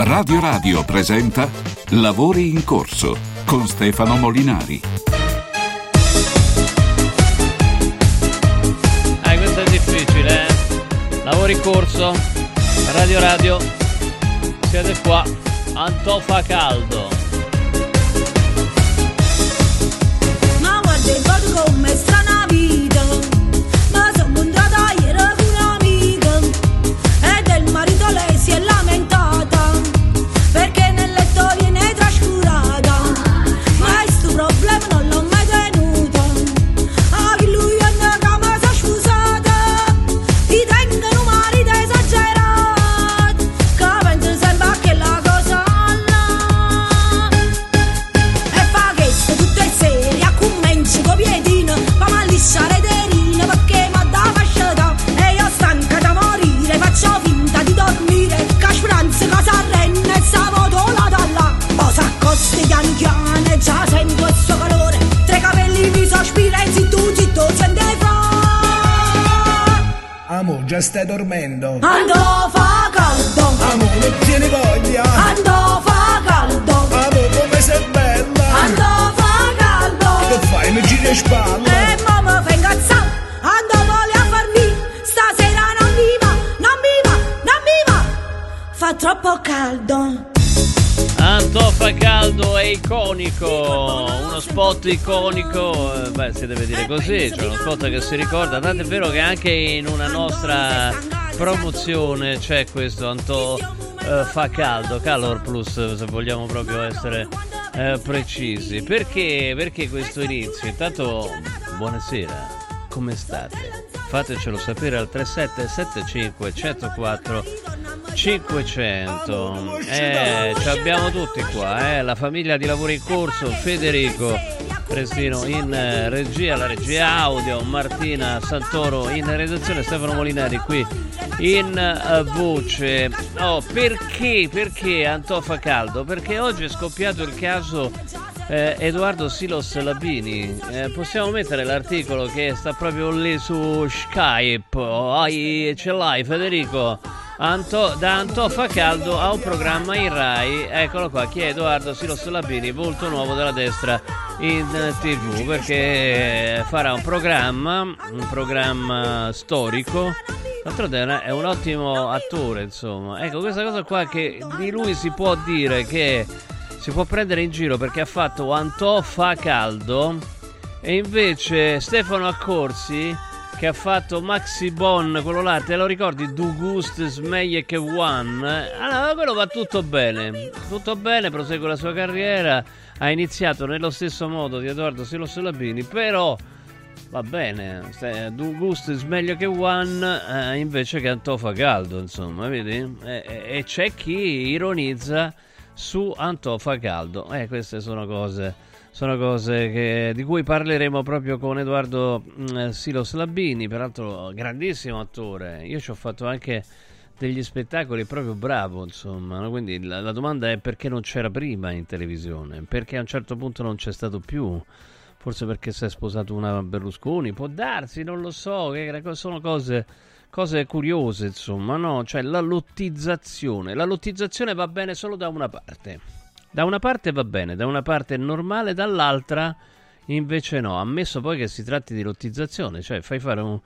Radio Radio presenta Lavori in corso con Stefano Molinari. Ah, questo è difficile, eh? Lavori in corso, Radio Radio, siete qua, Antofa Caldo. Ma già stai dormendo. andò fa caldo Amo, non tieni voglia. andò fa caldo Amo, come sei bella. andò fa caldo Che fai? Mi giri le spalle. E mamma fa incazzare, ando vuole a farmi, stasera non mi va, non mi va, non mi va, fa troppo caldo. Antofa Caldo è iconico, uno spot iconico, eh, beh si deve dire così, cioè uno spot che si ricorda, tanto è vero che anche in una nostra promozione c'è questo Anto eh, fa caldo, Calor Plus se vogliamo proprio essere eh, precisi. Perché, perché questo inizio? Intanto buonasera, come state? Fatecelo sapere al 3775 104 500. Eh, ci abbiamo tutti qua, eh, la famiglia di lavoro in corso, Federico Prestino in eh, regia, la regia audio, Martina Santoro in redazione, Stefano Molinari qui in eh, voce. Oh, perché? Perché Antofa Caldo? Perché oggi è scoppiato il caso eh, Edoardo Silos Labini. Eh, possiamo mettere l'articolo che sta proprio lì su Skype. Oh, ai- ce l'hai Federico? Anto- da Antofa Caldo a un programma in Rai. Eccolo qua, chi è Edoardo Silos Labini, volto nuovo della destra in tv perché farà un programma, un programma storico. Una- è un ottimo attore, insomma. Ecco, questa cosa qua che di lui si può dire che si può prendere in giro perché ha fatto Antofa Caldo e invece Stefano Accorsi che ha fatto Maxi Bon, quello là, te lo ricordi? Du Gust Smeie che One? Allora, quello va tutto bene, tutto bene, prosegue la sua carriera, ha iniziato nello stesso modo di Edoardo Silos Labini, però va bene, Du Gust che One eh, invece che Antofa Caldo, insomma, vedi? E, e- e c'è chi ironizza su Antofa Caldo. Eh, queste sono cose, sono cose che- di cui parleremo proprio con Edoardo mm, Silos Labini, peraltro grandissimo attore. Io ci ho fatto anche degli spettacoli proprio bravo, insomma. no? Quindi la, la domanda è perché non c'era prima in televisione? Perché a un certo punto non c'è stato più? Forse perché si è sposato una Berlusconi? Può darsi, non lo so. sono cose cose curiose, insomma, no? Cioè la lottizzazione. La lottizzazione va bene solo da una parte. Da una parte va bene, da una parte è normale, dall'altra invece no. Ammesso poi che si tratti di lottizzazione, cioè fai fare un,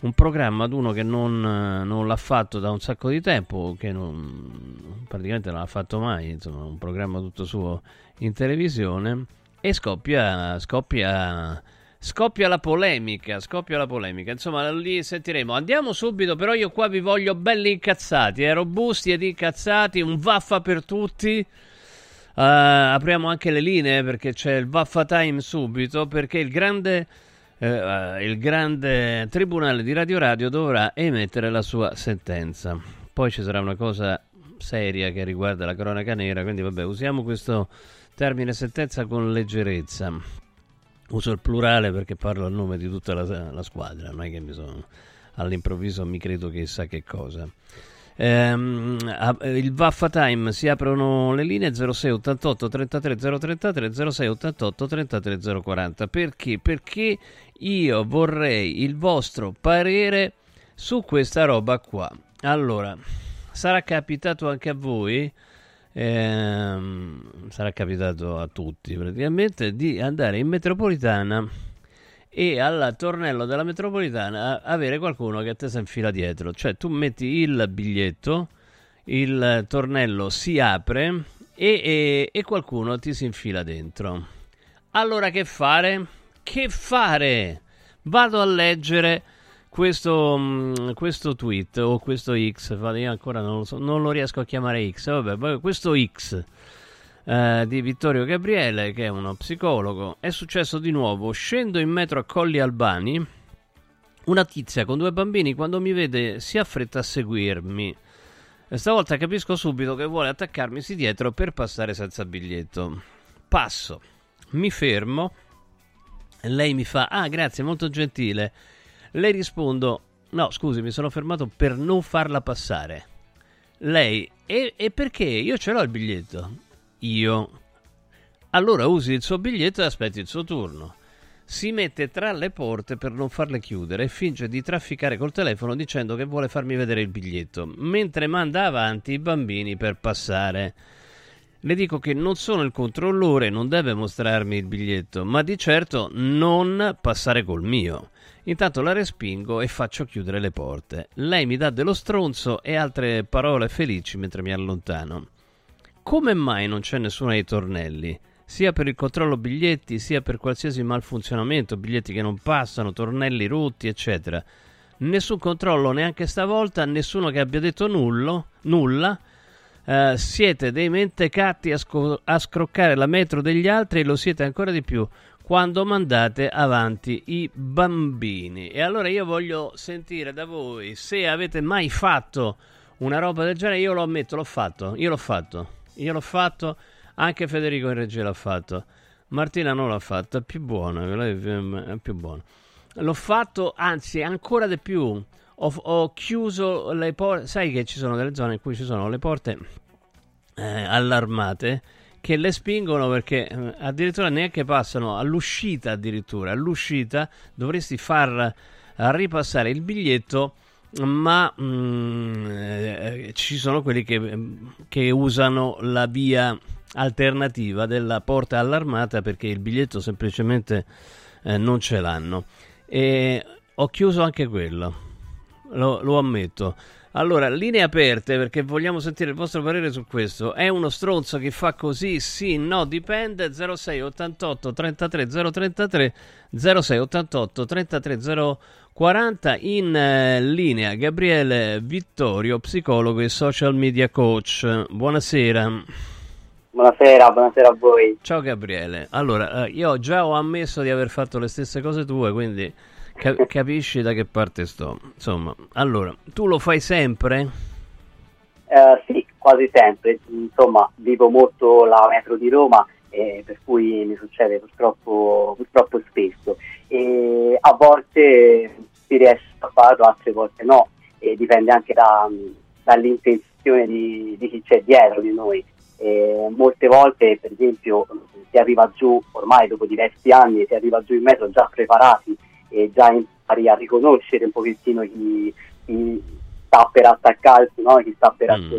un programma ad uno che non, non l'ha fatto da un sacco di tempo, che non, praticamente non l'ha fatto mai, insomma, un programma tutto suo in televisione e scoppia, scoppia, scoppia la polemica, scoppia la polemica. Insomma, lì sentiremo. Andiamo subito, però io qua vi voglio belli incazzati, eh, robusti ed incazzati, un vaffa per tutti. Eh, apriamo anche le linee perché c'è il Vaffa Time subito perché il grande, eh, il grande tribunale di Radio Radio dovrà emettere la sua sentenza. Poi ci sarà una cosa seria che riguarda la cronaca nera, quindi vabbè, usiamo questo termine sentenza con leggerezza. Uso il plurale perché parlo a nome di tutta la, la squadra, non è che mi sono all'improvviso mi credo chissà che cosa. Ehm, il Vaffa Time si aprono le linee 06 88 33 033 06 88 33 040 perché? Perché io vorrei il vostro parere su questa roba qua. Allora, sarà capitato anche a voi ehm, sarà capitato a tutti praticamente, di andare in metropolitana e al tornello della metropolitana avere qualcuno che te si infila dietro. Cioè tu metti il biglietto, il tornello si apre e, e, e qualcuno ti si infila dentro. Allora che fare? Che fare? Vado a leggere questo, mm, questo tweet o questo X, io ancora non lo, so, non lo riesco a chiamare X, vabbè, questo X eh, di Vittorio Gabriele, che è uno psicologo, è successo di nuovo, scendo in metro a Colli Albani, una tizia con due bambini quando mi vede si affretta a seguirmi. Stavolta capisco subito che vuole attaccarmi sì dietro per passare senza biglietto. Passo, mi fermo, lei mi fa, ah grazie, molto gentile. Le rispondo, no scusi, mi sono fermato per non farla passare. Lei, e, e perché? Io ce l'ho il biglietto io. Allora usi il suo biglietto e aspetti il suo turno. Si mette tra le porte per non farle chiudere e finge di trafficare col telefono dicendo che vuole farmi vedere il biglietto, mentre manda avanti i bambini per passare. Le dico che non sono il controllore, non deve mostrarmi il biglietto, ma di certo non passare col mio. Intanto la respingo e faccio chiudere le porte. Lei mi dà dello stronzo e altre parole felici mentre mi allontano. Come mai non c'è nessuno ai tornelli? Sia per il controllo biglietti, sia per qualsiasi malfunzionamento, biglietti che non passano, tornelli rotti, eccetera. Nessun controllo neanche stavolta, nessuno che abbia detto nullo, nulla. Uh, siete dei mentecatti a, sco- a scroccare la metro degli altri e lo siete ancora di più quando mandate avanti i bambini. E allora io voglio sentire da voi se avete mai fatto una roba del genere. Io lo ammetto, l'ho fatto. Io l'ho fatto. Io l'ho fatto, anche Federico in regia l'ha fatto. Martina non l'ha fatto, è più buona, è più buona. L'ho fatto, anzi, ancora di più. Ho, ho chiuso le porte. Sai che ci sono delle zone in cui ci sono le porte eh, allarmate che le spingono perché eh, addirittura neanche passano all'uscita addirittura all'uscita dovresti far ripassare il biglietto ma mm, eh, ci sono quelli che, che, usano la via alternativa della porta allarmata perché il biglietto semplicemente eh, non ce l'hanno. E ho chiuso anche quello, lo, lo ammetto. Allora, linee aperte perché vogliamo sentire il vostro parere su questo. È uno stronzo che fa così? Sì, no, dipende. 0688 33 033 0688 33 040 in eh, linea Gabriele Vittorio, psicologo e social media coach. Buonasera. Buonasera, buonasera a voi. Ciao Gabriele. Allora, eh, io già ho ammesso di aver fatto le stesse cose tue, quindi Cap- capisci da che parte sto. Insomma, allora, tu lo fai sempre? Uh, sì, quasi sempre. Insomma, vivo molto la metro di Roma, eh, per cui mi succede purtroppo, purtroppo spesso. E a volte si riesce a farlo, altre volte no. E dipende anche da, dall'intenzione di, di, chi c'è dietro di noi. E molte volte, per esempio, si arriva giù, ormai dopo diversi anni, si arriva giù in metro già preparati e già impari a riconoscere un pochettino chi, chi sta per attaccarsi, no? chi sta per mm.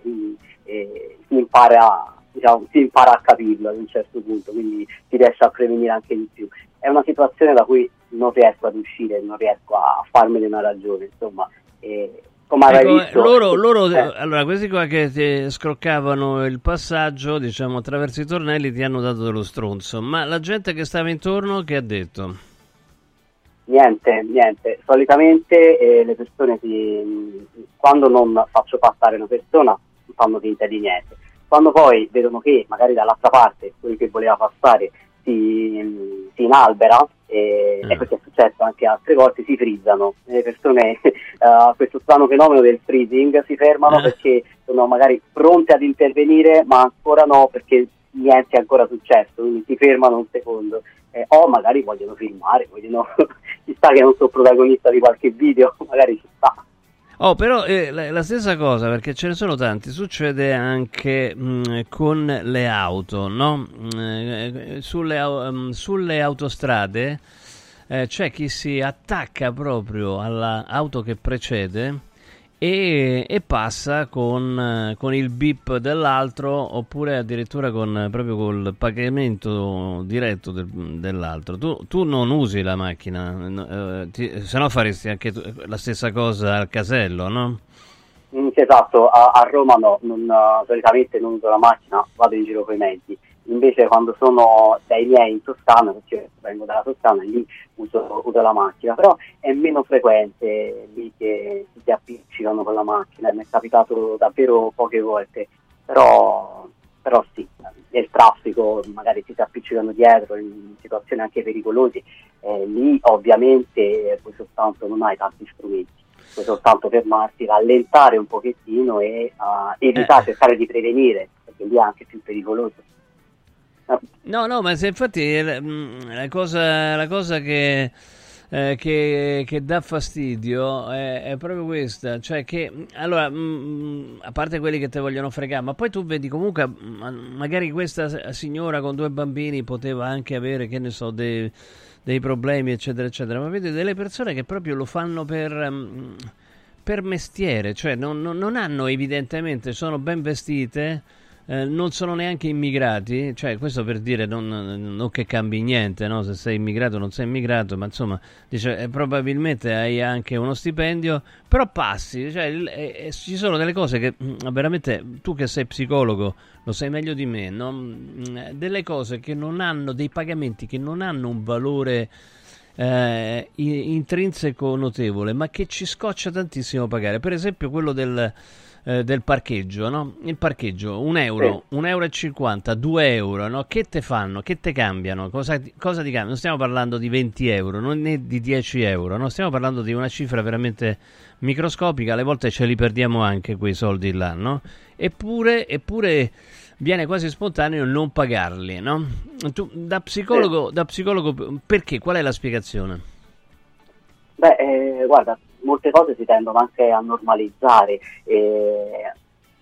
quindi eh, si, impara, diciamo, si impara a capirlo ad un certo punto, quindi si riesce a prevenire anche di più. È una situazione da cui non riesco ad uscire, non riesco a farmene una ragione, insomma. Eh, ecco, visto, loro, loro eh. allora, questi qua che scroccavano il passaggio, diciamo, attraverso i tornelli ti hanno dato dello stronzo, ma la gente che stava intorno che ha detto? Niente, niente. Solitamente eh, le persone si, quando non faccio passare una persona fanno finta di niente. Quando poi vedono che magari dall'altra parte quello che voleva passare si, si inalbera, e, mm. e questo è successo anche altre volte, si frizzano. Le persone a uh, questo strano fenomeno del freezing si fermano mm. perché sono magari pronte ad intervenire, ma ancora no perché niente è ancora successo, quindi si fermano un secondo. Eh, o magari vogliono filmare, vogliono ci sta che non sono protagonista di qualche video, magari ci sta. Oh, però eh, la, la, stessa cosa, perché ce ne sono tanti, succede anche mh, mm, con le auto, no? Mm, eh, sulle, um, sulle, autostrade eh, c'è chi si attacca proprio all'auto che precede e, e passa con, con il bip dell'altro oppure addirittura con, proprio col pagamento diretto del- dell'altro. Tu, tu non usi la macchina, eh, se no faresti anche tu- la stessa cosa al casello, no? Mm, esatto, a, a Roma no, non, eh, solitamente non uso la macchina, vado in giro con i mezzi. Invece quando sono dai miei in Toscana, perché io vengo dalla Toscana, lì uso, uso la macchina, però è meno frequente lì che si appiccicano con la macchina, mi è capitato davvero poche volte, però, però sì, nel traffico magari si si appiccicano dietro in situazioni anche pericolose, eh, lì ovviamente puoi soltanto non hai tanti strumenti puoi soltanto fermarti, rallentare un pochettino e uh, evitare, Eh. cercare di prevenire, perché lì è anche più pericoloso. No, no, ma se infatti mm, la cosa, la cosa che, eh, che, che dà fastidio è, è proprio questa, cioè che, mm, allora, mm, a parte quelli che te vogliono fregare, ma poi tu vedi comunque, mm, magari questa signora con due bambini poteva anche avere, che ne so, dei, dei problemi, eccetera, eccetera, ma vedi delle persone che proprio lo fanno per... mm, per mestiere, cioè non, non- non hanno evidentemente, sono ben vestite, eh, non sono neanche immigrati, cioè questo per dire non, non che cambi niente, no? se sei immigrato o non sei immigrato, ma insomma dice, eh, probabilmente hai anche uno stipendio, però passi, cioè, eh, eh, ci sono delle cose che mm, veramente tu che sei psicologo lo sai meglio di me, no? Mm, delle cose che non hanno, dei pagamenti che non hanno un valore eh, intrinseco notevole, ma che ci scoccia tantissimo pagare. Per esempio quello del, eh, del parcheggio, no? Il parcheggio, un euro, un euro e 50, 2 euro, no? Che te fanno? Che te cambiano? Cosa, cosa ti cambiano? Non stiamo parlando di 20 euro, non né di 10 euro, no? Stiamo parlando di una cifra veramente microscopica, alle volte ce li perdiamo anche quei soldi là, no? Eppure, eppure viene quasi spontaneo non pagarli, no? Tu, da psicologo, da psicologo, perché? Qual è la spiegazione? Beh, eh, guarda, molte cose si tendono anche a normalizzare. eh,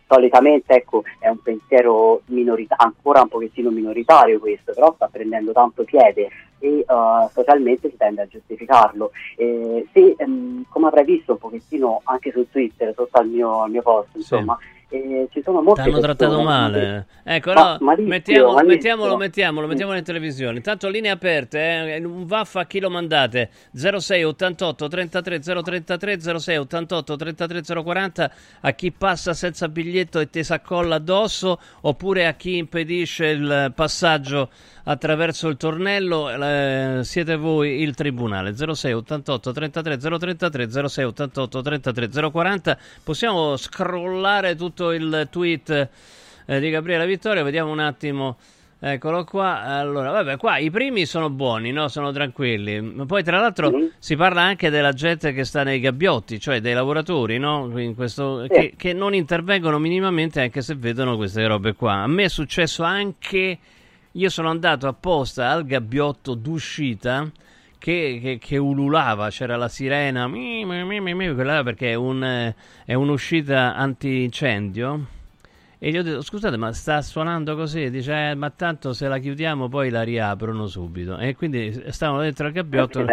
solitamente ecco, è un pensiero minorita- ancora un pochettino minoritario questo, però sta prendendo tanto piede e eh, socialmente si tende a giustificarlo. Eh, se, ehm, come avrai visto un pochettino anche su Twitter, sotto al mio, al mio post, insomma, eh, ci sono molte Ti hanno persone trattato che- male. Ecco, Ma- no, malissimo, mettiamo- mettiamolo, mettiamolo, mettiamolo in televisione. Intanto linee aperte, eh, un vaffa a chi lo mandate. 06 88 33 033 06 88 33 040 a chi passa senza biglietto e ti s'accolla addosso oppure a chi impedisce il passaggio attraverso il tornello eh, siete voi il tribunale 06 88 33 033 06 88 33 040 possiamo scrollare tutto il tweet eh, di Gabriele Vittorio vediamo un attimo Eccolo qua, allora, vabbè, qua i primi sono buoni, no? Sono tranquilli. Ma poi, tra l'altro, Mhm. si parla anche della gente che sta nei gabbiotti, cioè dei lavoratori, no? In questo, Sì. che, che non intervengono minimamente anche se vedono queste robe qua. A me è successo anche io sono andato apposta al gabbiotto d'uscita che, che- che ululava, c'era la sirena, mi, mi, mi, quella perché è, un, è un'uscita antincendio. E gli ho detto, scusate, ma sta suonando così? Dice, "Eh, ma tanto se la chiudiamo poi la riaprono subito. E quindi stavano dentro al gabbiotto,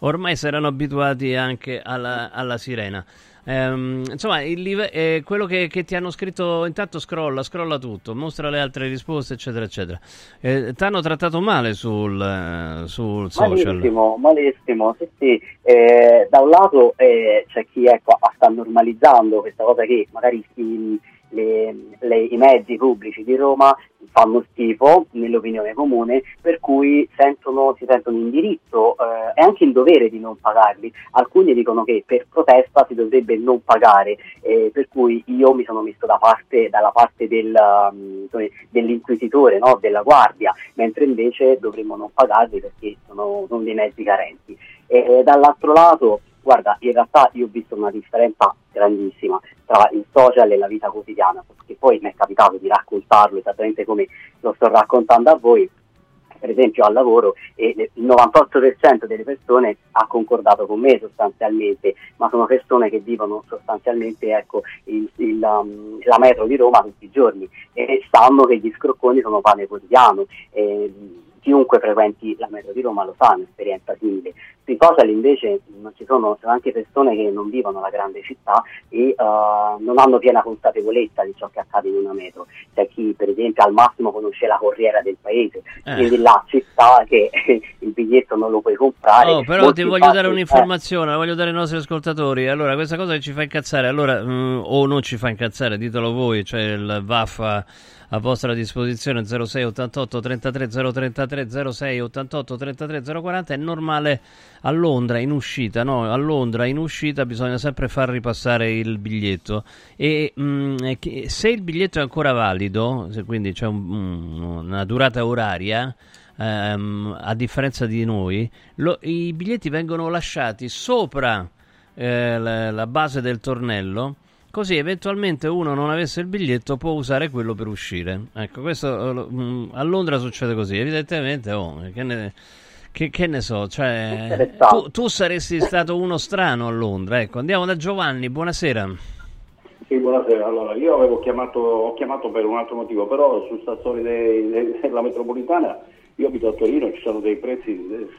ormai si erano abituati anche alla, alla sirena. Ehm, insomma, live- eh, quello che, che ti hanno scritto, intanto scrolla, scrolla tutto, mostra le altre risposte, eccetera, eccetera. Eh, ti hanno trattato male sul, eh, sul social. Malissimo, malissimo, sì, sì. Eh, da un lato eh, c'è chi ecco, sta normalizzando questa cosa che magari i, le- le- i mezzi pubblici di Roma fanno schifo nell'opinione comune, per cui sentono, si sentono in diritto eh, e anche in dovere di non pagarli. Alcuni dicono che per protesta si dovrebbe non pagare, eh, per cui io mi sono messo da parte, dalla parte del, um, dell'inquisitore, no? della guardia, mentre invece dovremmo non pagarli perché sono, sono dei mezzi carenti. E dall'altro lato, guarda, in realtà io ho visto una differenza grandissima tra il social e la vita quotidiana, perché poi mi è capitato di raccontarlo esattamente come lo sto raccontando a voi, per esempio al lavoro e il 98% delle persone ha concordato con me sostanzialmente, ma sono persone che vivono sostanzialmente ecco, il- il, um, la metro di Roma tutti i giorni e sanno che gli scrocconi sono pane quotidiano. E, chiunque frequenti la metro di Roma lo sa, un'esperienza simile, sui social invece non ci sono, sono anche persone che non vivono la grande città e eh, non hanno piena consapevolezza di ciò che accade in una metro. C'è chi per esempio al massimo conosce la corriera del paese, Eh. quindi là ci sta che il biglietto non lo puoi comprare. Oh, però ti voglio dare eh, un'informazione, la voglio dare ai nostri ascoltatori. Allora, questa cosa che ci fa incazzare, allora, mm, o non ci fa incazzare, ditelo voi, cioè il VAF a, vostra disposizione 06 88 33 033 06 88 33 040 è normale a Londra in uscita, no? A Londra in uscita bisogna sempre far ripassare il biglietto e mm, è che- se il biglietto è ancora valido, quindi c'è un- un- una durata oraria, ehm, a differenza di noi, lo- i biglietti vengono lasciati sopra eh, la, la base del tornello. Così eventualmente uno non avesse il biglietto può usare quello per uscire. Ecco, questo eh, mm, a Londra succede così. Evidentemente, oh, che, ne, che- che ne so, cioè, tu, tu saresti stato uno strano a Londra. Ecco, andiamo da Giovanni, buonasera. Sì, buonasera. Allora, io avevo chiamato, ho chiamato per un altro motivo, però su de- della metropolitana, io abito a Torino, ci sono dei prezzi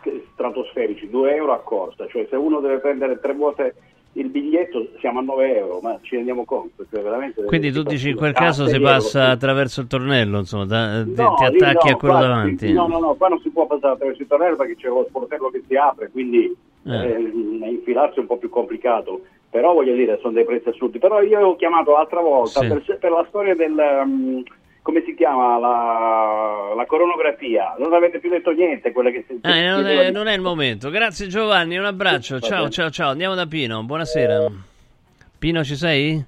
eh, stratosferici, 2 euro a corsa, cioè se uno deve prendere tre volte il biglietto siamo a 9 euro, ma ci rendiamo conto. Cioè veramente Quindi tu dici in quel caso si passa sì. attraverso il tornello, insomma, da- ti, No, ti attacchi no, a quello qua- davanti. No, no, no, qua non si può passare attraverso il tornello perché c'è lo sportello che si apre, quindi Eh. eh, infilarsi è un po' più complicato. Però voglio dire, sono dei prezzi assurdi. Però io avevo chiamato l'altra volta Sì. per, per la storia del... um, come si chiama? La, la coronografia. Non avete più detto niente, quelle che si... Eh, non, chiedeva è, non è il momento. Grazie Giovanni, un abbraccio. Va Ciao, ciao, ciao. Andiamo da Pino. Buonasera. Pino, ci sei?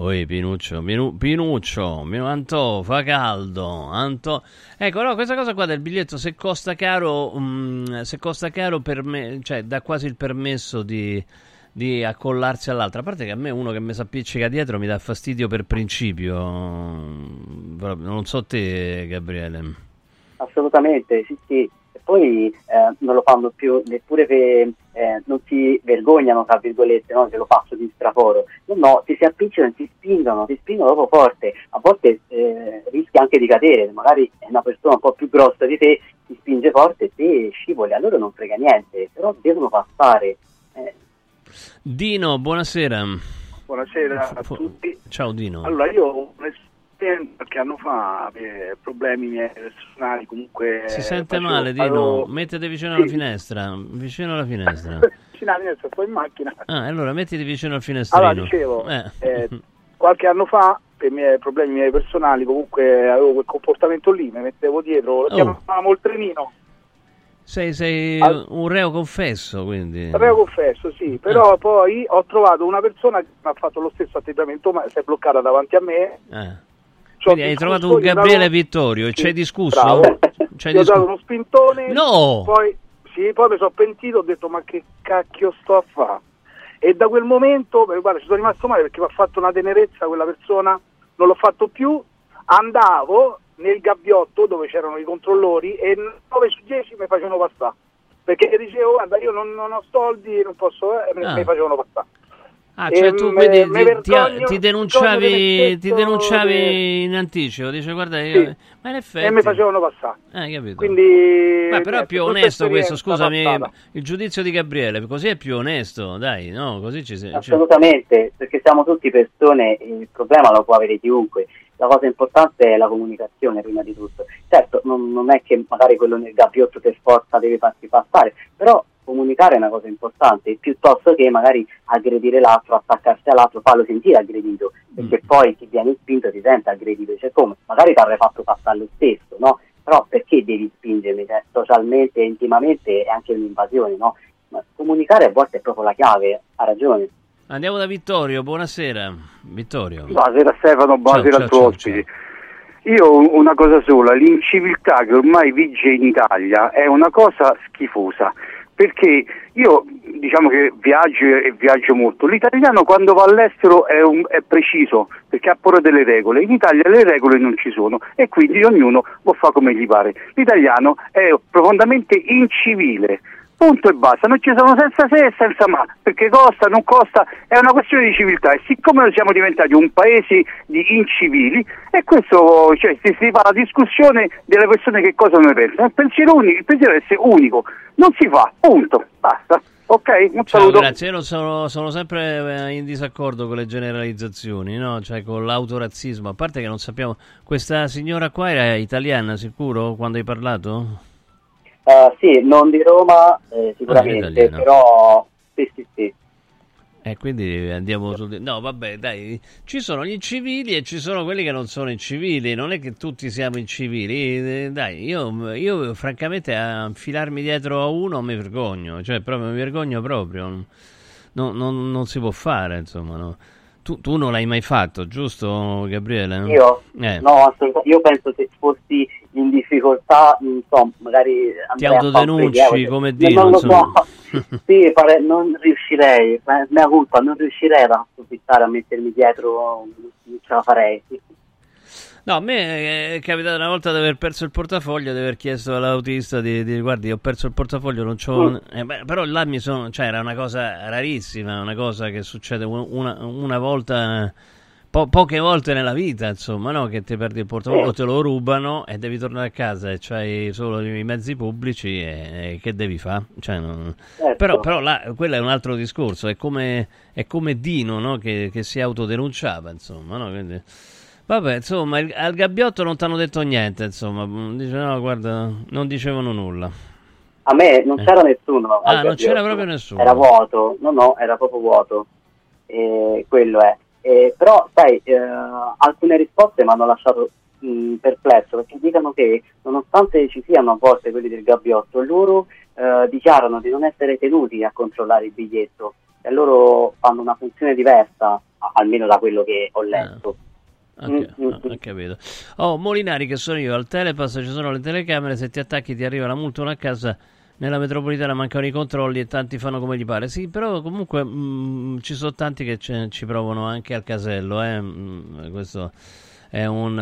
Oi, Pinuccio, Pinu- Pinuccio, Minu- Antò, fa caldo. Antò. Ecco, no, questa cosa qua del biglietto, se costa caro, mm, se costa caro per me, cioè dà quasi il permesso di, di accollarsi all'altra. A parte che a me uno che mi si appiccica dietro mi dà fastidio per principio. Non so te, Gabriele. Assolutamente, sì, sì. E poi eh, non lo fanno più neppure per, eh, non si vergognano, tra virgolette, no, se lo faccio di straforo. No, no, ti si appiccicano, ti spingono, ti spingono proprio forte. A volte eh, rischi anche di cadere, magari è una persona un po' più grossa di te, ti spinge forte e te scivoli, a loro non frega niente, però devono passare. Eh, Dino, buonasera. Buonasera a tutti. Ciao Dino. Allora, io ho un'esperienza qualche anno fa, eh, problemi miei personali, comunque... Si sente facevo- male, Dino. avevo- Mettete vicino Sì. alla finestra. Vicino alla finestra. Vicino alla finestra, sto in macchina. Ah, allora mettiti vicino al finestrino. Allora, dicevo, Eh. eh, qualche anno fa, per i miei problemi miei personali, comunque avevo quel comportamento lì, mi mettevo dietro, lo Oh. chiamavamo il trenino. Sei, sei Al- un reo confesso, quindi. Avevo confesso, sì, Ah. però poi ho trovato una persona che mi ha fatto lo stesso atteggiamento, ma si è bloccata davanti a me. Eh. Quindi hai trovato un ho dato- Gabriele Vittorio e Sì, ci hai discusso? bravo. Ci hai Gli ho dato discu- uno spintone. No! Poi, sì, poi mi sono pentito, ho detto ma che cacchio sto a fare? E da quel momento, guarda, ci sono rimasto male perché mi ha fatto una tenerezza quella persona, non l'ho fatto più, andavo nel gabbiotto dove c'erano i controllori e 9 su 10 mi facevano passare. Perché dicevo, guarda, io non, non ho soldi, non posso, eh, e mi- Ah. mi facevano passare. Ah, cioè E tu me- quindi me ti, vergogno- ti- denunciavi, ti denunciavi de- in anticipo. Dice, guarda, io... Sì. Ma in effetti... E mi facevano passare. Eh, capito. Quindi... Ma però è più onesto questo, scusami, passata. il giudizio di Gabriele, così è più onesto, dai, no, così ci sei... cioè- Assolutamente, perché siamo tutti persone il problema lo può avere chiunque. La cosa importante è la comunicazione prima di tutto. Certo, non, non è che magari quello nel gabbiotto per forza deve farsi passare, però comunicare è una cosa importante, piuttosto che magari aggredire l'altro, attaccarsi all'altro, farlo sentire aggredito, perché Mm. poi chi viene spinto si sente aggredito, cioè come? Magari ti avrei fatto passare lo stesso, no? Però perché devi spingermi? Cioè, socialmente, intimamente è anche un'invasione, no? Ma comunicare a volte è proprio la chiave, ha ragione. Andiamo da Vittorio, buonasera. Vittorio. Buonasera Stefano, buonasera Ciao, a ciao, tuoi ciao, ospiti. Io ho una cosa sola, l'inciviltà che ormai vige in Italia è una cosa schifosa, perché io diciamo che viaggio e viaggio molto, l'italiano quando va all'estero è, un- è preciso, perché ha pure delle regole, in Italia le regole non ci sono e quindi ognuno può fare come gli pare. L'italiano è profondamente incivile, punto e basta, non ci sono senza se e senza ma, perché costa, non costa, è una questione di civiltà e siccome noi siamo diventati un paese di incivili e questo, cioè, si, si fa la discussione delle persone che cosa ne pensano, il pensiero unico, il pensiero deve essere unico, non si fa, punto, basta. Ok, un Ciao, saluto. grazie. Io sono, sono sempre eh, in disaccordo con le generalizzazioni, no? Cioè con l'autorazzismo. A parte che non sappiamo. Questa signora qua era italiana, sicuro? Quando hai parlato? Eh, sì, non di Roma eh, sicuramente, Ah, italiana. però sì, sì, sì. E quindi andiamo sul. No, vabbè, dai. Ci sono gli incivili e ci sono quelli che non sono incivili. Non è che tutti siamo incivili. Eh, Dai, io, io francamente a infilarmi dietro a uno mi vergogno. Cioè, proprio mi vergogno proprio. No, non, non si può fare, insomma, no. Tu, tu non l'hai mai fatto, giusto, Gabriele? Io? Eh. No, assolutamente. Io penso che fossi in difficoltà, non so, magari Ti fare autodenunci preghiero, come perché Dio, Non lo so. sì, fare- non riuscirei, mea colpa, non riuscirei ad approfittare a mettermi dietro, non ce la farei. No, a me è capitato una volta di aver perso il portafoglio, di aver chiesto all'autista di, di guardi, ho perso il portafoglio, non c'ho... Mm. eh, beh, però là mi sono... cioè era una cosa rarissima, una cosa che succede un- una, una volta, po- poche volte nella vita, insomma, no? Che ti perdi il portafoglio, te lo rubano e devi tornare a casa e c'hai solo i mezzi pubblici e, e che devi fare? Cioè, non- Certo. Però, però là, quello è un altro discorso, è come, è come Dino, no? Che, che si autodenunciava, insomma, no? Quindi... Vabbè, insomma, il- al gabbiotto non ti hanno detto niente, insomma. Dice, no, guarda, non dicevano nulla. A me non Eh. c'era nessuno. Ah, non c'era proprio nessuno. Era vuoto, no, no, era proprio vuoto. E quello è. E, però, sai, eh, alcune risposte mi hanno lasciato mh, perplesso perché dicono che nonostante ci siano a volte quelli del gabbiotto, loro eh, dichiarano di non essere tenuti a controllare il biglietto e loro fanno una funzione diversa, almeno da quello che ho letto. Ok, Mm, mm, no, ho capito. Oh, Molinari, che sono io, al Telepass ci sono le telecamere, se ti attacchi ti arriva la multa una casa. Nella metropolitana mancano i controlli e tanti fanno come gli pare. Sì, però comunque mm, ci sono tanti che ce- ci provano anche al casello. eh. Mm, questo è un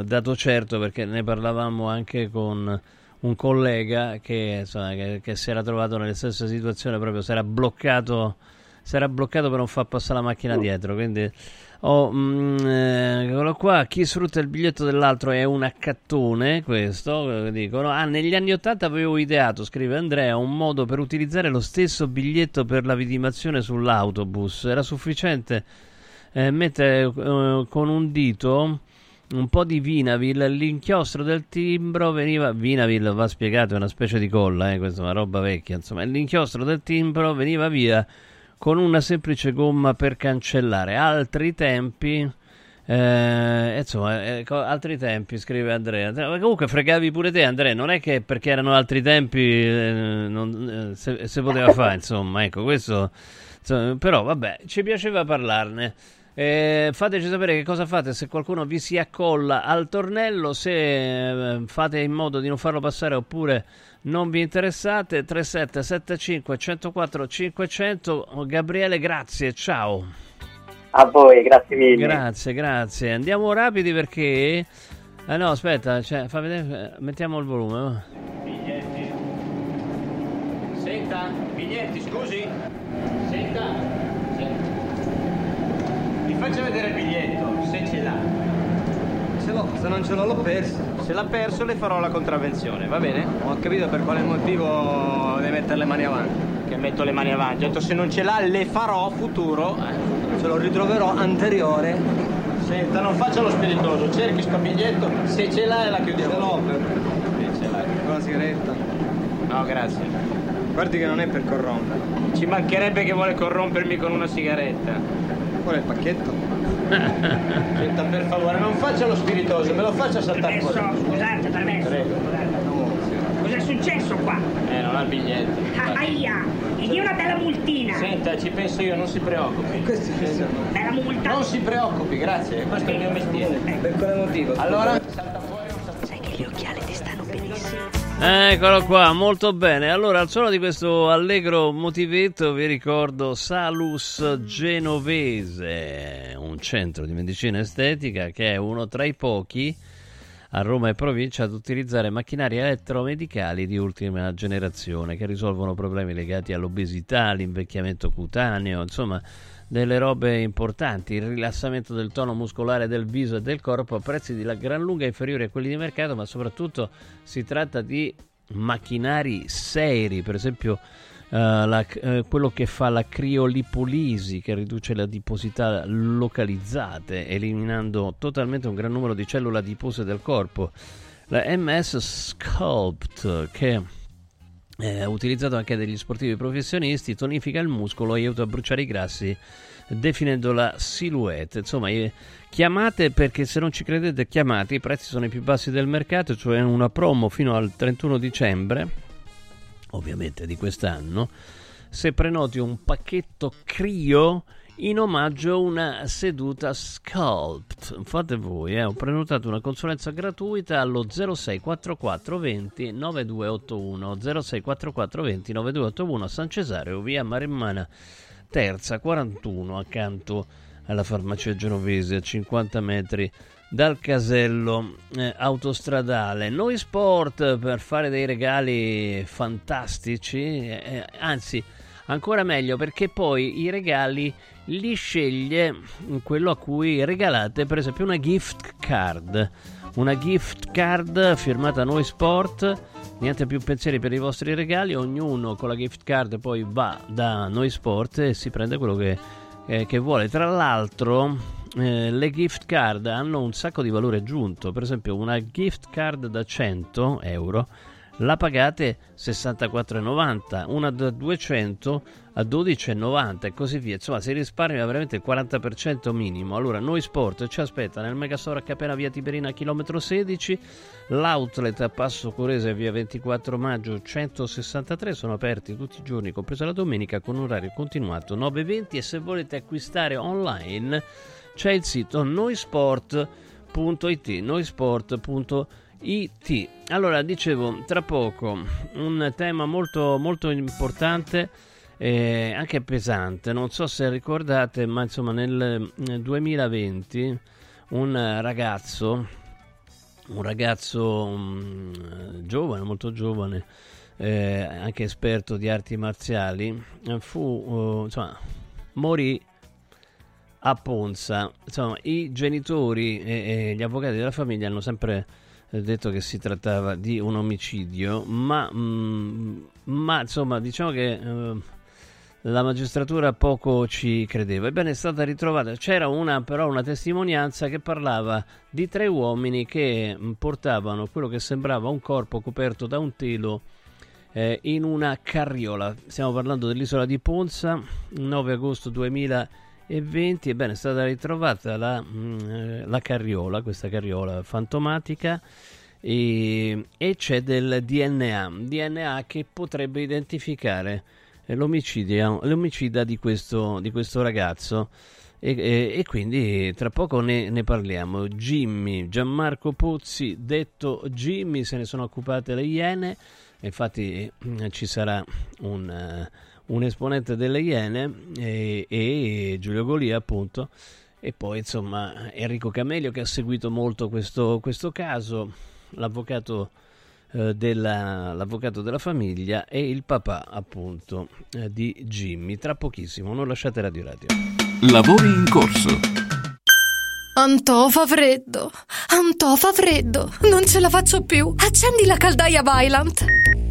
eh, dato certo perché ne parlavamo anche con un collega che, insomma, che, che si era trovato nella stessa situazione, proprio si era bloccato, si era bloccato per non far passare la macchina dietro. Quindi Oh, mm, eh, eccolo qua, chi sfrutta il biglietto dell'altro è un accattone, questo, eh, dicono. Ah, negli anni Ottanta avevo ideato, scrive Andrea, un modo per utilizzare lo stesso biglietto per la vidimazione sull'autobus. Era sufficiente eh, mettere eh, con un dito un po' di Vinavil, l'inchiostro del timbro veniva... Vinavil, va spiegato, è una specie di colla, eh, questa è una roba vecchia, insomma. L'inchiostro del timbro veniva via con una semplice gomma per cancellare. Altri tempi, eh, insomma, eh, altri tempi, scrive Andrea. Comunque fregavi pure te, Andrea. Non è che perché erano altri tempi eh, non, eh, se, se poteva fare, insomma, ecco, questo. insomma, però vabbè, ci piaceva parlarne. Eh, fateci sapere che cosa fate se qualcuno vi si accolla al tornello, se eh, fate in modo di non farlo passare oppure non vi interessate. 3775 104 500. Gabriele, grazie, ciao. A voi, grazie mille. Grazie, grazie. Andiamo rapidi perché. Ah no, aspetta, cioè, fa vedere, eh, mettiamo il volume. Biglietti. Senta, biglietti, scusi. Senta. Senta. Mi faccia vedere il biglietto, se ce l'ha. Ce l'ho, se non ce l'ho l'ho perso. Se l'ha perso le farò la contravvenzione, va bene? Ho capito per quale motivo devi mettere le mani avanti. Che metto le mani avanti. Ho detto se non ce l'ha le farò futuro. Eh. Ce lo ritroverò anteriore. Senta, non faccia lo spiritoso, cerchi sto biglietto, se ce l'ha la chiudiamo. Ce l'ho per... Sì, ce l'ha. Con la sigaretta. No, grazie. Guardi che non è per corrompere. Ci mancherebbe che vuole corrompermi con una sigaretta. Qual è il pacchetto? Senta, per favore, non faccia lo spiritoso, me lo faccia saltare Permesso, fuori. scusate, permesso. Prego. Cos'è successo qua? Eh, non ha il biglietto. Ah, Aia, gli dia una bella multina. Senta, ci penso io, non si preoccupi. Questi ci sono. Bella multa. Non si preoccupi, grazie, questo è il mio mestiere. Per quale motivo? Allora, Sai che gli occhiali. Eccolo qua, molto bene. Allora, al suono di questo allegro motivetto vi ricordo Salus Genovese, un centro di medicina estetica che è uno tra i pochi a Roma e provincia ad utilizzare macchinari elettromedicali di ultima generazione che risolvono problemi legati all'obesità, all'invecchiamento cutaneo, insomma delle robe importanti, il rilassamento del tono muscolare del viso e del corpo a prezzi di gran lunga inferiori a quelli di mercato, ma soprattutto si tratta di macchinari seri, per esempio Uh, la, uh, quello che fa la criolipolisi che riduce le adiposità localizzate eliminando totalmente un gran numero di cellule adipose del corpo. La MS Sculpt che è utilizzato anche dagli sportivi professionisti tonifica il muscolo aiuta a bruciare i grassi definendo la silhouette. Insomma eh, chiamate perché se non ci credete chiamate. I prezzi sono i più bassi del mercato cioè una promo fino al 31 dicembre ovviamente di quest'anno, se prenoti un pacchetto Crio in omaggio una seduta Sculpt. Fate voi, eh. ho prenotato una consulenza gratuita allo 0644 20 9281 0644 20 9281 a San Cesareo, via Maremmana Terza 41 accanto alla farmacia genovese a 50 metri dal casello eh, autostradale. Noi Sport per fare dei regali fantastici, eh, anzi ancora meglio perché poi i regali li sceglie quello a cui regalate per esempio una gift card. Una gift card firmata Noi Sport, niente più pensieri per i vostri regali, ognuno con la gift card poi va da Noi Sport e si prende quello che, eh, che vuole. Tra l'altro eh, le gift card hanno un sacco di valore aggiunto. Per esempio, una gift card da 100 euro la pagate 64,90, una da 200 a 12,90 e così via. Insomma, si risparmia veramente il 40% minimo. Allora, noi sport ci aspetta nel Megastore a Capena via Tiberina, chilometro 16, l'outlet a Passo Corese via 24 maggio 163. Sono aperti tutti i giorni, compresa la domenica, con orario continuato 9.20 e se volete acquistare online c'è il sito noisport.it, noisport.it. Allora, dicevo, tra poco un tema molto, molto importante e anche pesante. Non so se ricordate, ma insomma nel 2020 un ragazzo, un ragazzo um, giovane, molto giovane, eh, anche esperto di arti marziali, fu, uh, insomma, morì a Ponza. Insomma, i genitori e, e, gli avvocati della famiglia hanno sempre detto che si trattava di un omicidio, ma, mh, mm, ma insomma, diciamo che eh, la magistratura poco ci credeva. Ebbene, è stata ritrovata. C'era una, però una testimonianza che parlava di tre uomini che mm, portavano quello che sembrava un corpo coperto da un telo. Eh, in una carriola, stiamo parlando dell'isola di Ponza, 9 agosto 2000 e 20. Ebbene, è stata ritrovata la, mm, eh, la carriola, questa carriola fantomatica. E, e, c'è del DNA, DNA che potrebbe identificare l'omicida di questo, di questo ragazzo. E, e, e, quindi tra poco ne, ne, parliamo. Jimmy, Gianmarco Pozzi, detto Jimmy, se ne sono occupate le Iene. Infatti mm, ci sarà un. Uh, un esponente delle Iene e, e Giulio Golia appunto e poi insomma Enrico Camelio che ha seguito molto questo, questo caso, l'avvocato, eh, della, l'avvocato della famiglia e il papà appunto eh, di Jimmy. Tra pochissimo, non lasciate Radio Radio. Lavori in corso. Antò fa freddo, Antò fa freddo, non ce la faccio più. Accendi la caldaia Vylant.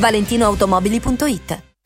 valentinoautomobili.it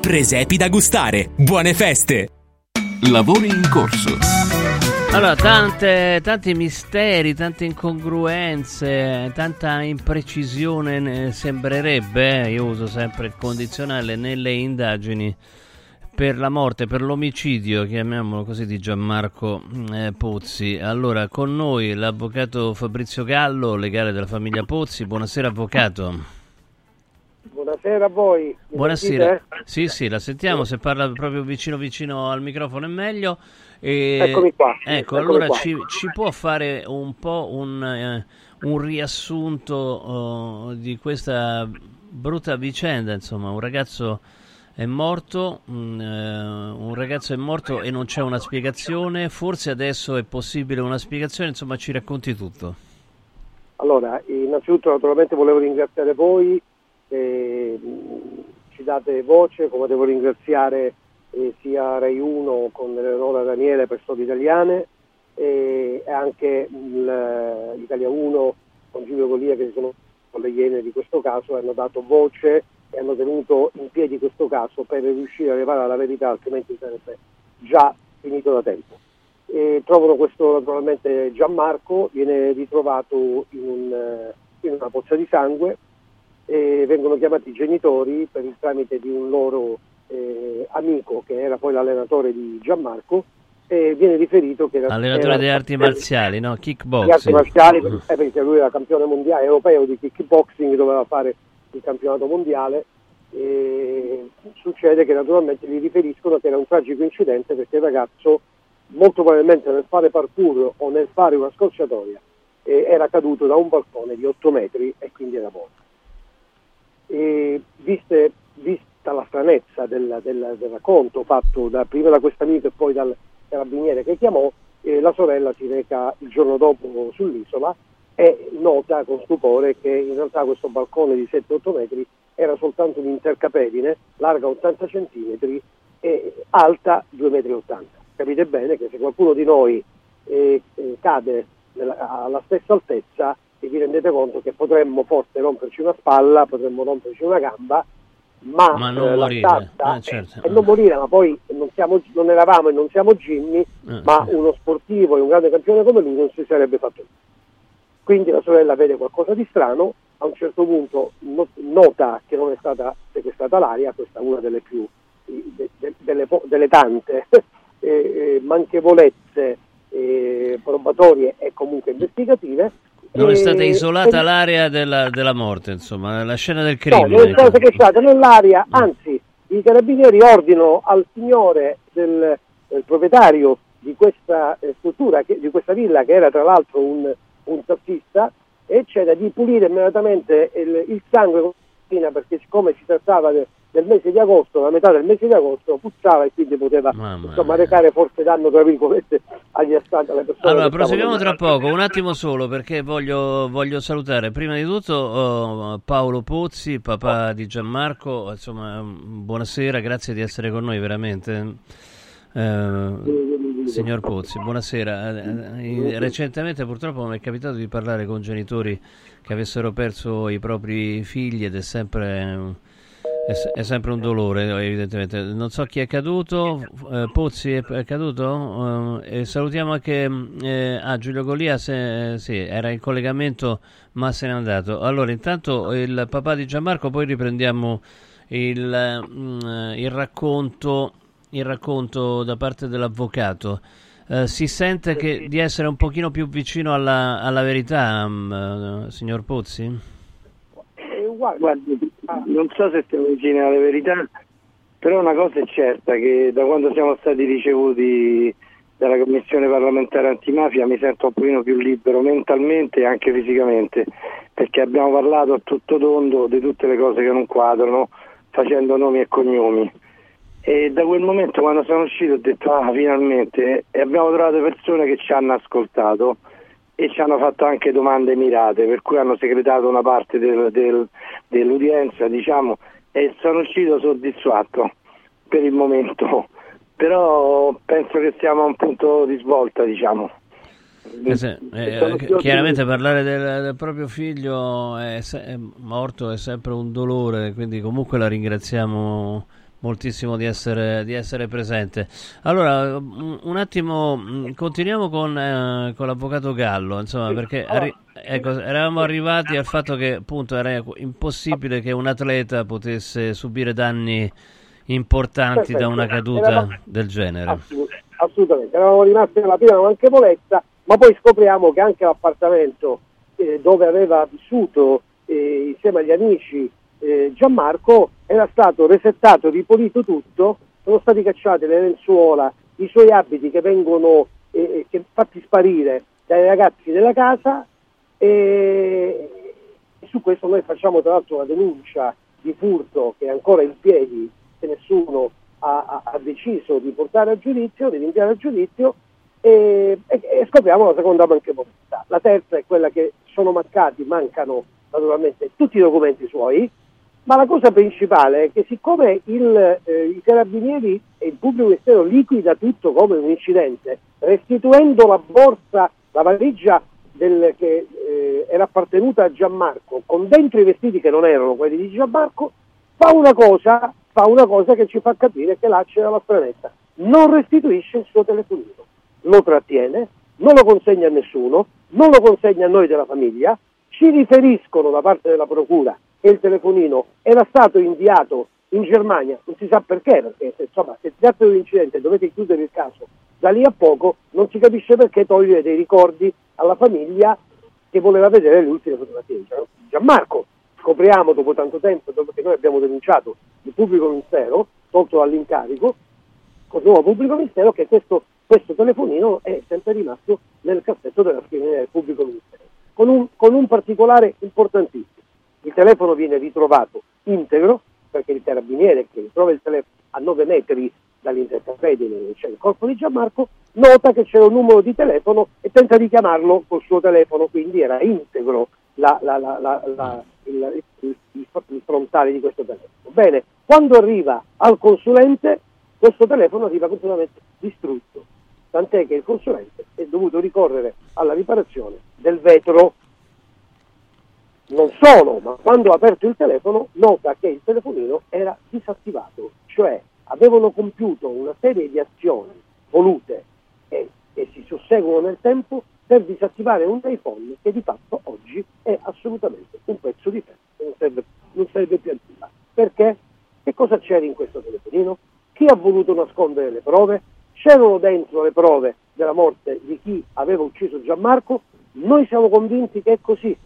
Presepi da gustare. Buone feste! Lavori in corso. Allora, tante, tanti misteri, tante incongruenze, tanta imprecisione ne sembrerebbe, eh, io uso sempre il condizionale, nelle indagini per la morte, per l'omicidio, chiamiamolo così, di Gianmarco eh, Pozzi. Allora, con noi l'avvocato Fabrizio Gallo, legale della famiglia Pozzi. Buonasera, avvocato. Buonasera a voi. Mi Buonasera. sentite? Sì, sì, la sentiamo, se parla proprio vicino vicino al microfono è meglio. E- Eccomi qua. Ecco, Eccomi allora qua. ci, ci può fare un po' un, eh, un riassunto oh, di questa brutta vicenda, insomma, un ragazzo è morto, un, eh, un ragazzo è morto e non c'è una spiegazione, forse adesso è possibile una spiegazione, insomma ci racconti tutto. Allora, innanzitutto naturalmente volevo ringraziare voi che ci date voce, come devo ringraziare eh, sia Rai 1 con Eleonora Daniele per Storie Italiane e anche l'Italia 1 con Giulio Golia che sono con le Iene di questo caso hanno dato voce e hanno tenuto in piedi questo caso per riuscire a arrivare alla verità altrimenti sarebbe già finito da tempo. E trovano questo naturalmente Gianmarco, viene ritrovato in, un, eh, in una pozza di sangue e vengono chiamati i genitori per il tramite di un loro eh, amico che era poi l'allenatore di Gianmarco e viene riferito che era, Allenatore era- di arti marziali, no? di arti Kickboxing. marziali eh, perché lui era campione mondiale europeo di kickboxing doveva fare il campionato mondiale e succede che naturalmente gli riferiscono che era un tragico incidente perché il ragazzo molto probabilmente nel fare parkour o nel fare una scorciatoia eh, era caduto da un balcone di 8 metri e quindi era morto. E viste- vista la stranezza del, del- del racconto fatto da- prima da questo amico e poi dal carabiniere che chiamò, eh, la sorella si reca il giorno dopo sull'isola e nota con stupore che in realtà questo balcone di 7-8 metri era soltanto un'intercapedine larga 80 cm e alta 2,80 metri. Capite bene che se qualcuno di noi eh, eh, cade alla stessa altezza e vi rendete conto che potremmo forse romperci una spalla, potremmo romperci una gamba, ma, Ma non eh, morire, eh, certo. e non morire, ma poi non, siamo- non eravamo e non siamo Jimmy, Eh, ma uno sportivo e un grande campione come lui non si sarebbe fatto niente. Quindi la sorella vede qualcosa di strano, a un certo punto no- nota che non è stata sequestrata l'aria, questa è una delle più de- de- delle, delle tante eh, eh, manchevolezze eh, probatorie e comunque investigative. Non è stata E- isolata e- l'area della, della morte, insomma, la scena del No, crimine. non è stata sequestrata nell'aria, anzi i carabinieri ordinano al signore del, del proprietario di questa eh, struttura, che- di questa villa che era tra l'altro un, un tassista, eccetera, di pulire immediatamente il, il sangue con la macchina, perché siccome si trattava de- del mese di agosto, la metà del mese di agosto, puzzava e quindi poteva insomma, recare forse danno tra virgolette agli astanti, alle persone. Allora, proseguiamo tra poco, un attimo solo perché voglio, voglio salutare prima di tutto oh, Paolo Pozzi, papà di Gianmarco, insomma, mm, buonasera, grazie di essere con noi veramente. Eh, signor Pozzi, buonasera. Eh, eh, Recentemente purtroppo mi è capitato di parlare con genitori che avessero perso i propri figli ed è sempre... È, è sempre un dolore, evidentemente. Non so chi è caduto. eh, Pozzi è, è caduto? Eh, salutiamo anche mm, eh, ah, Giulio Golia. Se, sì, era in collegamento, ma se n'è andato. Allora, intanto il papà di Gianmarco, poi riprendiamo il, mm, il racconto, il racconto da parte dell'avvocato. Eh, si sente che, di essere un pochino più vicino alla, alla verità, mm, eh, signor Pozzi? Guardi, non so se stiamo vicini alla verità, però una cosa è certa, che da quando siamo stati ricevuti dalla Commissione parlamentare antimafia mi sento un pochino più libero mentalmente e anche fisicamente, perché abbiamo parlato a tutto tondo di tutte le cose che non quadrano, facendo nomi e cognomi. E da quel momento quando sono uscito ho detto ah finalmente e abbiamo trovato persone che ci hanno ascoltato e ci hanno fatto anche domande mirate, per cui hanno segretato una parte del- del- dell'udienza, diciamo, e sono uscito soddisfatto per il momento. Però penso che siamo a un punto di svolta, diciamo. Eh sì, eh, più chiaramente parlare del, del proprio figlio è, se- è morto è sempre un dolore, quindi comunque la ringraziamo moltissimo di essere, di essere presente. Allora, un, attimo, mh, continuiamo con, eh, con l'avvocato Gallo, insomma, perché arri- ecco, eravamo arrivati al fatto che appunto era impossibile che un atleta potesse subire danni importanti da una caduta Eravamo- del genere. Assolut- assolutamente, eravamo rimasti nella piena manchevolezza, ma poi scopriamo che anche l'appartamento eh, dove aveva vissuto eh, insieme agli amici eh, Gianmarco era stato resettato, ripulito tutto, sono stati cacciate le lenzuola, i suoi abiti che vengono eh, eh, che fatti sparire dai ragazzi della casa e e su questo noi facciamo tra l'altro una denuncia di furto che è ancora in piedi se nessuno ha, ha- ha deciso di portare a giudizio, di rinviare a giudizio e, e- e scopriamo la seconda manchevolezza. La terza è quella che sono mancati, mancano naturalmente tutti i documenti suoi Ma la cosa principale è che siccome il, eh, i carabinieri e il pubblico ministero liquida tutto come un incidente, restituendo la borsa, la valigia del, che eh, era appartenuta a Gianmarco, con dentro i vestiti che non erano quelli di Gianmarco, fa una cosa, fa una cosa che ci fa capire che là c'era la stranezza. Non restituisce il suo telefonino, lo trattiene, non lo consegna a nessuno, non lo consegna a noi della famiglia, ci riferiscono da parte della Procura che il telefonino era stato inviato in Germania, non si sa perché, perché se, insomma, se si tratta di un incidente dovete chiudere il caso da lì a poco, non si capisce perché togliere dei ricordi alla famiglia che voleva vedere le ultime fotografie di Gianmarco. Scopriamo dopo tanto tempo, dopo che noi abbiamo denunciato il pubblico ministero, tolto dall'incarico, col nuovo pubblico ministero, che questo, questo telefonino è sempre rimasto nel cassetto della scrivania del pubblico ministero, con un, con un particolare importantissimo. Il telefono viene ritrovato integro, perché il carabiniere che ritrova il telefono a 9 metri dall'intercapedine dove c'è il corpo di Gianmarco, nota che c'era un numero di telefono e tenta di chiamarlo col suo telefono, quindi era integro la- la- la- il- il- il frontale di questo telefono. Bene, quando arriva al consulente, questo telefono arriva completamente distrutto, tant'è che il consulente è dovuto ricorrere alla riparazione del vetro non solo, ma quando ha aperto il telefono nota che il telefonino era disattivato, cioè avevano compiuto una serie di azioni volute e, e si susseguono nel tempo per disattivare un iPhone che di fatto oggi è assolutamente un pezzo di ferro, non serve, non serve più a nulla. Perché? Che cosa c'era in questo telefonino? Chi ha voluto nascondere le prove? C'erano dentro le prove della morte di chi aveva ucciso Gianmarco? Noi siamo convinti che è così,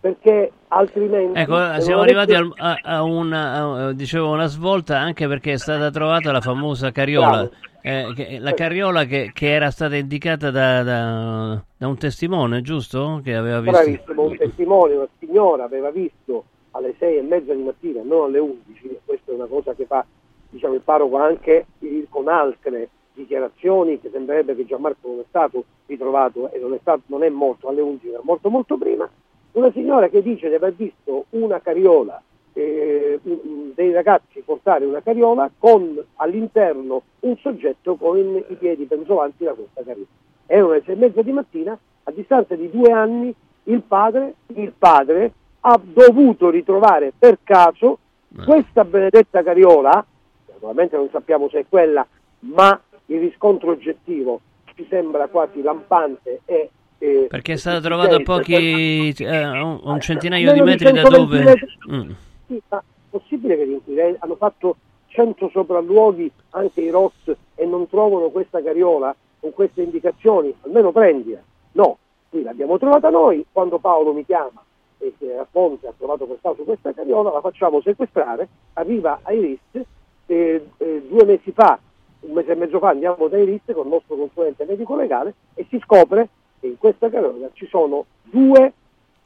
perché altrimenti... Ecco, siamo arrivati al- a, a una, a- dicevo, una svolta anche perché è stata trovata la famosa carriola, eh, che- la carriola che, che era stata indicata da, da- da un testimone, giusto? Che aveva visto. Bravissimo, un testimone, una signora aveva visto alle sei e mezza di mattina, non alle 11, e questa è una cosa che fa diciamo, il parroco anche con altre dichiarazioni che sembrerebbe che Gianmarco non è stato ritrovato e non è, stato, non è morto alle 11, era morto molto prima, una signora che dice di aver visto una carriola, eh, un- dei ragazzi portare una carriola con all'interno un soggetto con i piedi penzolanti da questa carriola. Erano le sei e mezza di mattina, a distanza di due anni il padre, il padre ha dovuto ritrovare per caso questa benedetta carriola, naturalmente non sappiamo se è quella, ma il riscontro oggettivo ci sembra quasi lampante e eh, Perché è stata trovata a pochi, eh, un, centinaio di metri da 120 dove... Mm. Sì, ma possibile che gli inquirenti hanno fatto 100 sopralluoghi anche i ROS e non trovano questa carriola con queste indicazioni? Almeno prendila. No, qui l'abbiamo trovata noi, quando Paolo mi chiama e a Ponte ha trovato questa, su questa carriola, la facciamo sequestrare, arriva ai RIS, eh, eh, due mesi fa, un mese e mezzo fa andiamo dai RIS con il nostro consulente medico legale e si scopre in questa carriola ci sono due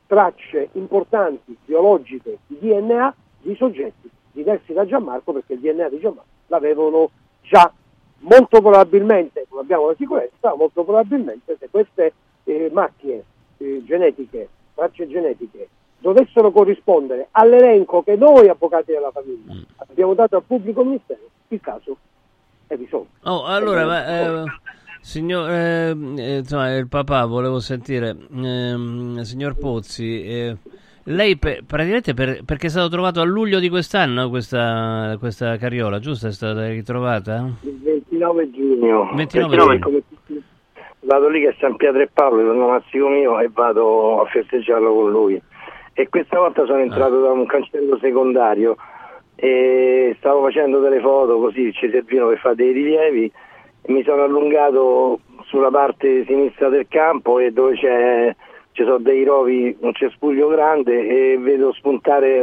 tracce importanti biologiche di DNA di soggetti diversi da Gianmarco perché il DNA di Gianmarco l'avevano già. Molto probabilmente, non abbiamo la sicurezza, molto probabilmente se queste eh, macchie eh, genetiche, tracce genetiche dovessero corrispondere all'elenco che noi avvocati della famiglia abbiamo dato al pubblico ministero, il caso è risolto. Oh, allora, ma, eh, signor, eh, eh, insomma, il papà volevo sentire, ehm, signor Pozzi, eh, lei per- praticamente per- perché è stato trovato a luglio di quest'anno questa, questa carriola, giusto? È stata ritrovata? Il 29 giugno. 29 Perché no, giugno. come Vado lì che è San Pietro e Paolo, il mazzico mio, e vado a festeggiarlo con lui. E questa volta sono entrato da un cancello secondario e stavo facendo delle foto così ci servivano per fare dei rilievi mi sono allungato sulla parte sinistra del campo e dove ci sono dei rovi, un cespuglio grande e vedo spuntare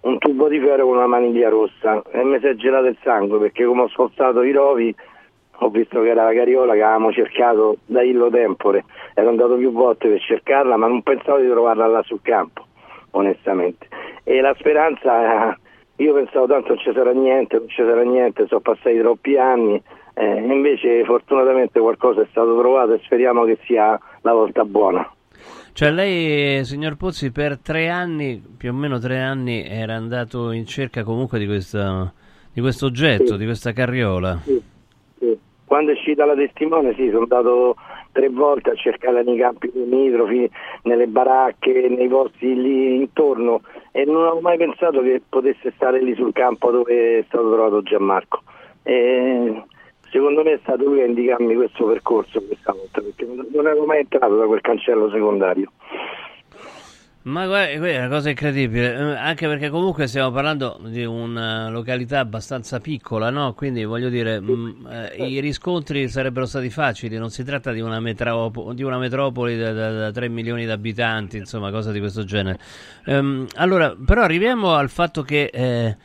un, tubo di ferro con una maniglia rossa e mi si è gelato il sangue perché come ho sforzato i rovi ho visto che era la carriola che avevamo cercato da Illo Tempore, ero andato più volte per cercarla ma non pensavo di trovarla là sul campo, onestamente. E la speranza, io pensavo tanto non ci sarà niente, non ci sarà niente, sono passati troppi anni, eh, invece fortunatamente qualcosa è stato trovato e speriamo che sia la volta buona. Cioè lei, signor Pozzi, per tre anni, più o meno tre anni, era andato in cerca comunque di questo, di questo oggetto, Sì. di questa carriola. Sì, sì. Quando è uscita la testimone, sì, sono andato tre volte a cercare nei campi limitrofi, nelle baracche, nei posti lì intorno e non avevo mai pensato che potesse stare lì sul campo dove è stato trovato Gianmarco. E secondo me è stato lui a indicarmi questo percorso questa volta, perché non ero mai entrato da quel cancello secondario. Ma guarda, è una cosa incredibile, eh, anche perché comunque stiamo parlando di una località abbastanza piccola, no? Quindi voglio dire, mh, eh, i riscontri sarebbero stati facili, non si tratta di una, metropo- di una metropoli da, da- da 3 milioni di abitanti, insomma, cosa di questo genere. Ehm, allora, però arriviamo al fatto che eh,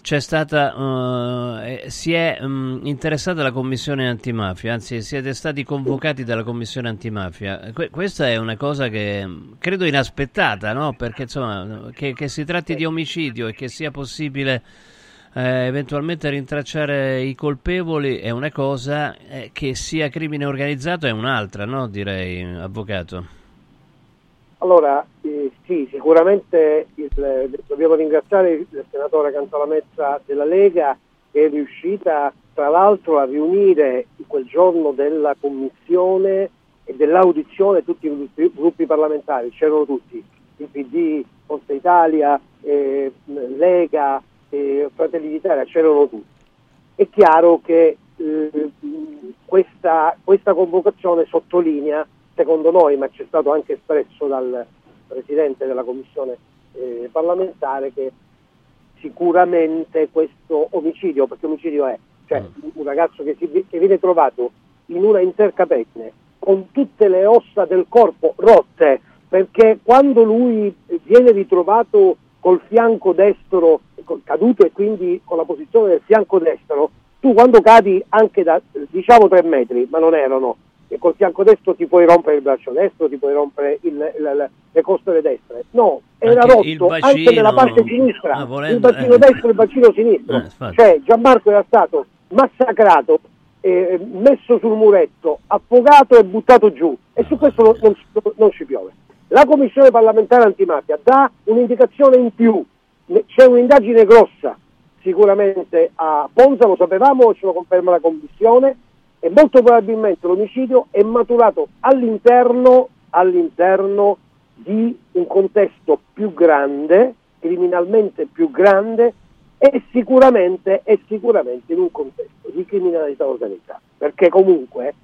c'è stata, eh, eh, si è mh, interessata la commissione antimafia, anzi siete stati convocati dalla commissione antimafia. Que- questa è una cosa che mh, credo inaspettata, no? Perché insomma, che, che si tratti di omicidio e che sia possibile eh, eventualmente rintracciare i colpevoli è una cosa, eh, che sia crimine organizzato è un'altra, no? Direi, avvocato. Allora, eh, sì, sicuramente il- dobbiamo ringraziare il senatore Cantalamezza della Lega che è riuscita tra l'altro a riunire quel giorno della commissione e dell'audizione tutti i gruppi, gruppi parlamentari, c'erano tutti, il PD, Forza Italia, eh, Lega, eh, Fratelli d'Italia, c'erano tutti. È chiaro che eh, questa, questa convocazione sottolinea, secondo noi, ma c'è stato anche espresso dal Presidente della Commissione eh, parlamentare, che sicuramente questo omicidio, perché omicidio è, cioè un ragazzo che, si- che viene trovato in una intercapetne con tutte le ossa del corpo rotte, perché quando lui viene ritrovato col fianco destro caduto e quindi con la posizione del fianco destro, tu quando cadi anche da diciamo tre metri, ma non erano, e col fianco destro ti puoi rompere il braccio destro, ti puoi rompere il- la- la- le costole destre. No, era Anche il rotto anche bacino, nella parte sinistra, ah, il volendo, bacino eh. destro e il bacino sinistro. Eh, cioè Gianmarco era stato massacrato, eh, messo sul muretto, affogato e buttato giù e su questo non, non ci- non ci piove. La Commissione parlamentare antimafia dà un'indicazione in più, c'è un'indagine grossa sicuramente a Ponza, lo sapevamo, ce lo conferma la Commissione e molto probabilmente l'omicidio è maturato all'interno, all'interno di un contesto più grande, criminalmente più grande e sicuramente, e sicuramente in un contesto di criminalità organizzata, perché comunque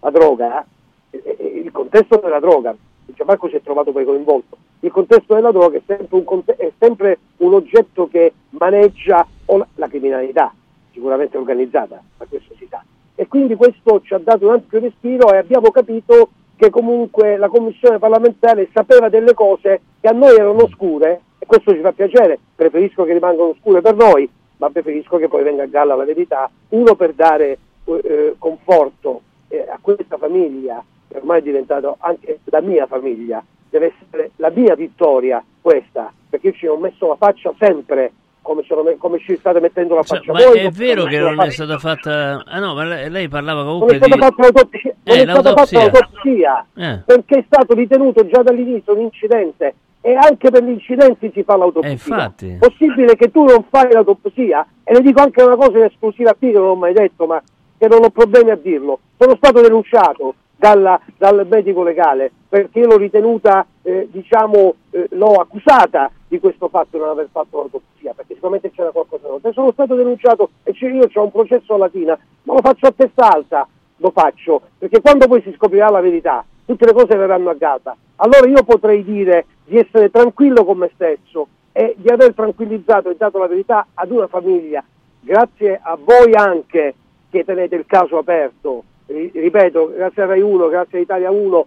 la droga, eh, eh, il contesto della droga, Gianmarco si è trovato poi coinvolto, il contesto della droga è sempre un, è sempre un oggetto che maneggia la criminalità, sicuramente organizzata, ma questo si sa. E quindi questo ci ha dato un ampio respiro e abbiamo capito che comunque la commissione parlamentare sapeva delle cose che a noi erano oscure e questo ci fa piacere, preferisco che rimangano oscure per noi, ma preferisco che poi venga a galla la verità, uno per dare eh, eh, conforto eh, a questa famiglia che ormai è diventato anche la mia famiglia, deve essere la mia vittoria questa, perché io ci ho messo la faccia sempre come, me- come ci state mettendo la Cioè, faccia ma voi. è non vero che non è stata fatta... Ah no, ma lei, lei parlava non comunque è stata di... fatta l'autopsia, non Eh, è stata fatta l'autopsia. l'autopsia, Eh. perché è stato ritenuto già dall'inizio un incidente e anche per gli incidenti si fa l'autopsia. Eh, infatti. Possibile che tu non fai l'autopsia? E le dico anche una cosa in esclusiva qui che non ho mai detto, ma che non ho problemi a dirlo. Sono stato denunciato dalla- dal medico legale perché l'ho ritenuta, eh, diciamo, eh, l'ho accusata di questo fatto di non aver fatto l'autopsia, perché sicuramente c'era qualcosa di Sono stato denunciato e io ho un processo a Latina, ma lo faccio a testa alta, lo faccio, perché quando poi si scoprirà la verità, tutte le cose verranno a galla. Allora io potrei dire di essere tranquillo con me stesso e di aver tranquillizzato e dato la verità ad una famiglia, grazie a voi anche che tenete il caso aperto, ripeto, grazie a Rai 1, grazie a Italia 1,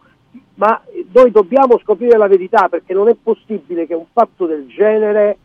ma noi dobbiamo scoprire la verità perché non è possibile che un fatto del genere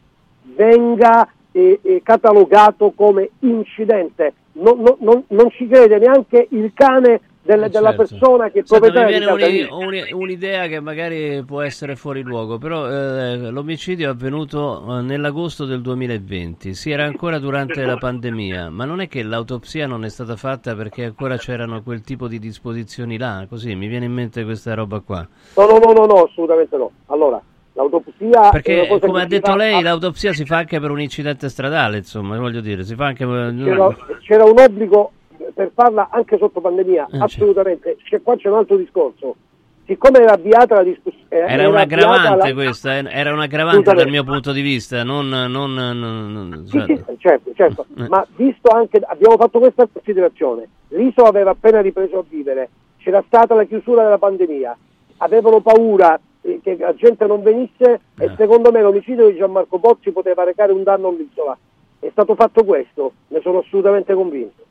venga eh, eh, catalogato come incidente. Non, non- non- non ci crede neanche il cane del- della Certo. persona che è Senta, mi viene un'i- un'idea che magari può essere fuori luogo, però eh, l'omicidio è avvenuto eh, nell'agosto del 2020, si era ancora durante la pandemia, ma non è che l'autopsia non è stata fatta perché ancora c'erano quel tipo di disposizioni là, così mi viene in mente questa roba qua. No, no, no, no, no, assolutamente no. Allora, l'autopsia Perché come ha detto lei, a- l'autopsia si fa anche per un incidente stradale, insomma, voglio dire, si fa anche per... c'era, c'era un obbligo per farla anche sotto pandemia, Eh, assolutamente. C'è, qua c'è un altro discorso. Siccome era avviata la discussione... Era un aggravante questa, eh, era un aggravante dal mio punto di vista, non... non, non- non- Sì, cioè- sì, certo, certo. Eh. ma visto anche, abbiamo fatto questa considerazione, l'isola aveva appena ripreso a vivere, c'era stata la chiusura della pandemia, avevano paura eh, che la gente non venisse Eh. e secondo me l'omicidio di Gianmarco Pozzi poteva recare un danno all'isola. È stato fatto questo, ne sono assolutamente convinto.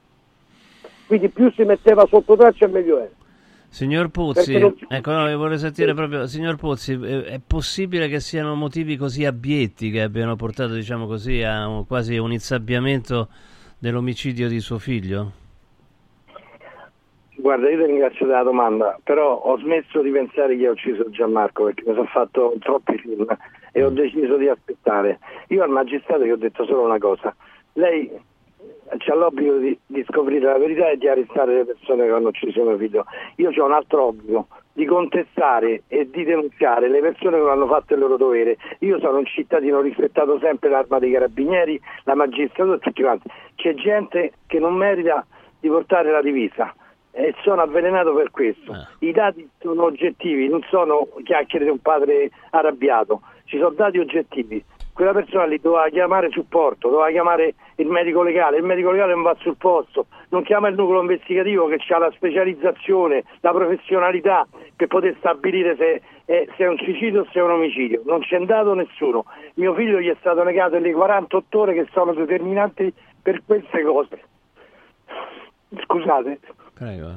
Quindi più si metteva sotto traccia meglio era. Signor Pozzi, non- ecco, no, vorrei sentire proprio, signor Pozzi, è possibile che siano motivi così abbietti che abbiano portato, diciamo così, a un- quasi un insabbiamento dell'omicidio di suo figlio? Guarda, io ti ringrazio della domanda, però ho smesso di pensare chi ha ucciso Gianmarco perché mi sono fatto troppi film e ho deciso di aspettare. Io al magistrato gli ho detto solo una cosa, lei c'ha l'obbligo di, di scoprire la verità e di arrestare le persone che hanno ucciso mio figlio. Io ho un altro obbligo, di contestare e di denunziare le persone che non hanno fatto il loro dovere. Io sono un cittadino, ho rispettato sempre l'arma dei carabinieri, la magistratura e tutti quanti. C'è gente che non merita di portare la divisa e sono avvelenato per questo. I dati sono oggettivi, non sono chiacchiere di un padre arrabbiato, ci sono dati oggettivi. Quella persona lì doveva chiamare supporto, doveva chiamare il medico legale, il medico legale non va sul posto, non chiama il nucleo investigativo che ha la specializzazione, la professionalità per poter stabilire se è, se è un suicidio o se è un omicidio. Non c'è andato nessuno. Mio figlio gli è stato negato le 48 ore che sono determinanti per queste cose. Scusate. Prego,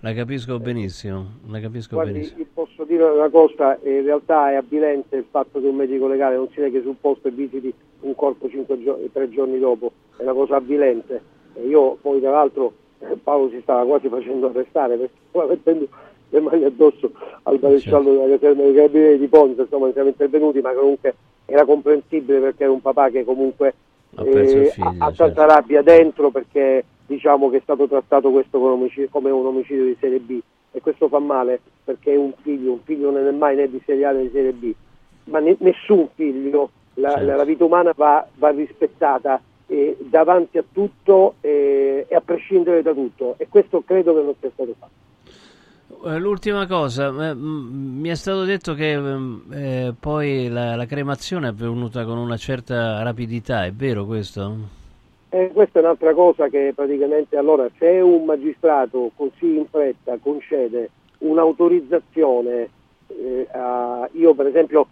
la capisco benissimo, la capisco Guardi, benissimo. posso dire una cosa, eh, in realtà è avvilente il fatto che un medico legale non si rechi sul posto e visiti un corpo cinque gio- tre giorni dopo, è una cosa avvilente. E io poi tra l'altro eh, Paolo si stava quasi facendo arrestare perché stava mettendo le mani addosso al maresciallo della caserma dei carabinieri di Ponza, insomma siamo intervenuti, ma comunque era comprensibile perché era un papà che comunque eh, figlio, ha, ha certo. tanta rabbia dentro perché diciamo che è stato trattato questo come, un omicidio di serie B e questo fa male perché è un figlio, un figlio non è mai né di serie A né di serie B, ma ne- nessun figlio, la, Certo. la- vita umana va, va rispettata eh, davanti a tutto eh, e a prescindere da tutto e questo credo che non sia stato fatto. Eh, L'ultima cosa, eh, mi è stato detto che ehm, eh, poi la, la cremazione è avvenuta con una certa rapidità, è vero questo? E questa è un'altra cosa che praticamente allora se un magistrato così in fretta concede un'autorizzazione, eh, a- io per esempio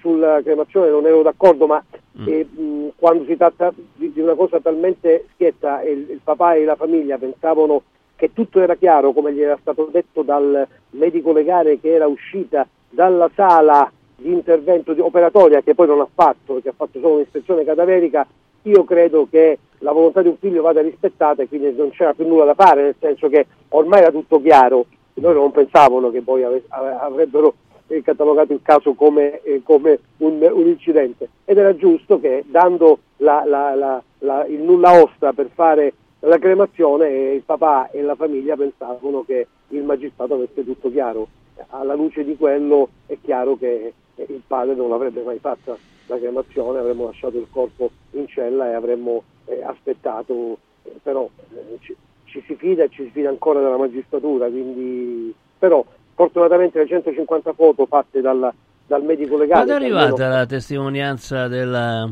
sulla cremazione non ero d'accordo, ma eh, mh, quando si tratta di, di una cosa talmente schietta e il, il papà e la famiglia pensavano che tutto era chiaro, come gli era stato detto dal medico legale che era uscita dalla sala di intervento di- operatoria, che poi non ha fatto, che ha fatto solo un'ispezione cadaverica, io credo che la volontà di un figlio vada rispettata e quindi non c'era più nulla da fare, nel senso che ormai era tutto chiaro, loro non pensavano che poi avrebbero eh, catalogato il caso come, eh, come un, un incidente. Ed era giusto che dando la- la- la- il nulla osta per fare la cremazione eh, il papà e la famiglia pensavano che il magistrato avesse tutto chiaro. Alla luce di quello è chiaro che il padre non l'avrebbe mai fatta la cremazione, avremmo lasciato il corpo in cella e avremmo eh, aspettato, eh, però eh, ci, ci si fida e ci si fida ancora della magistratura, quindi però fortunatamente le 150 foto fatte dal, dal medico legale... Quando è che almeno- arrivata la testimonianza della,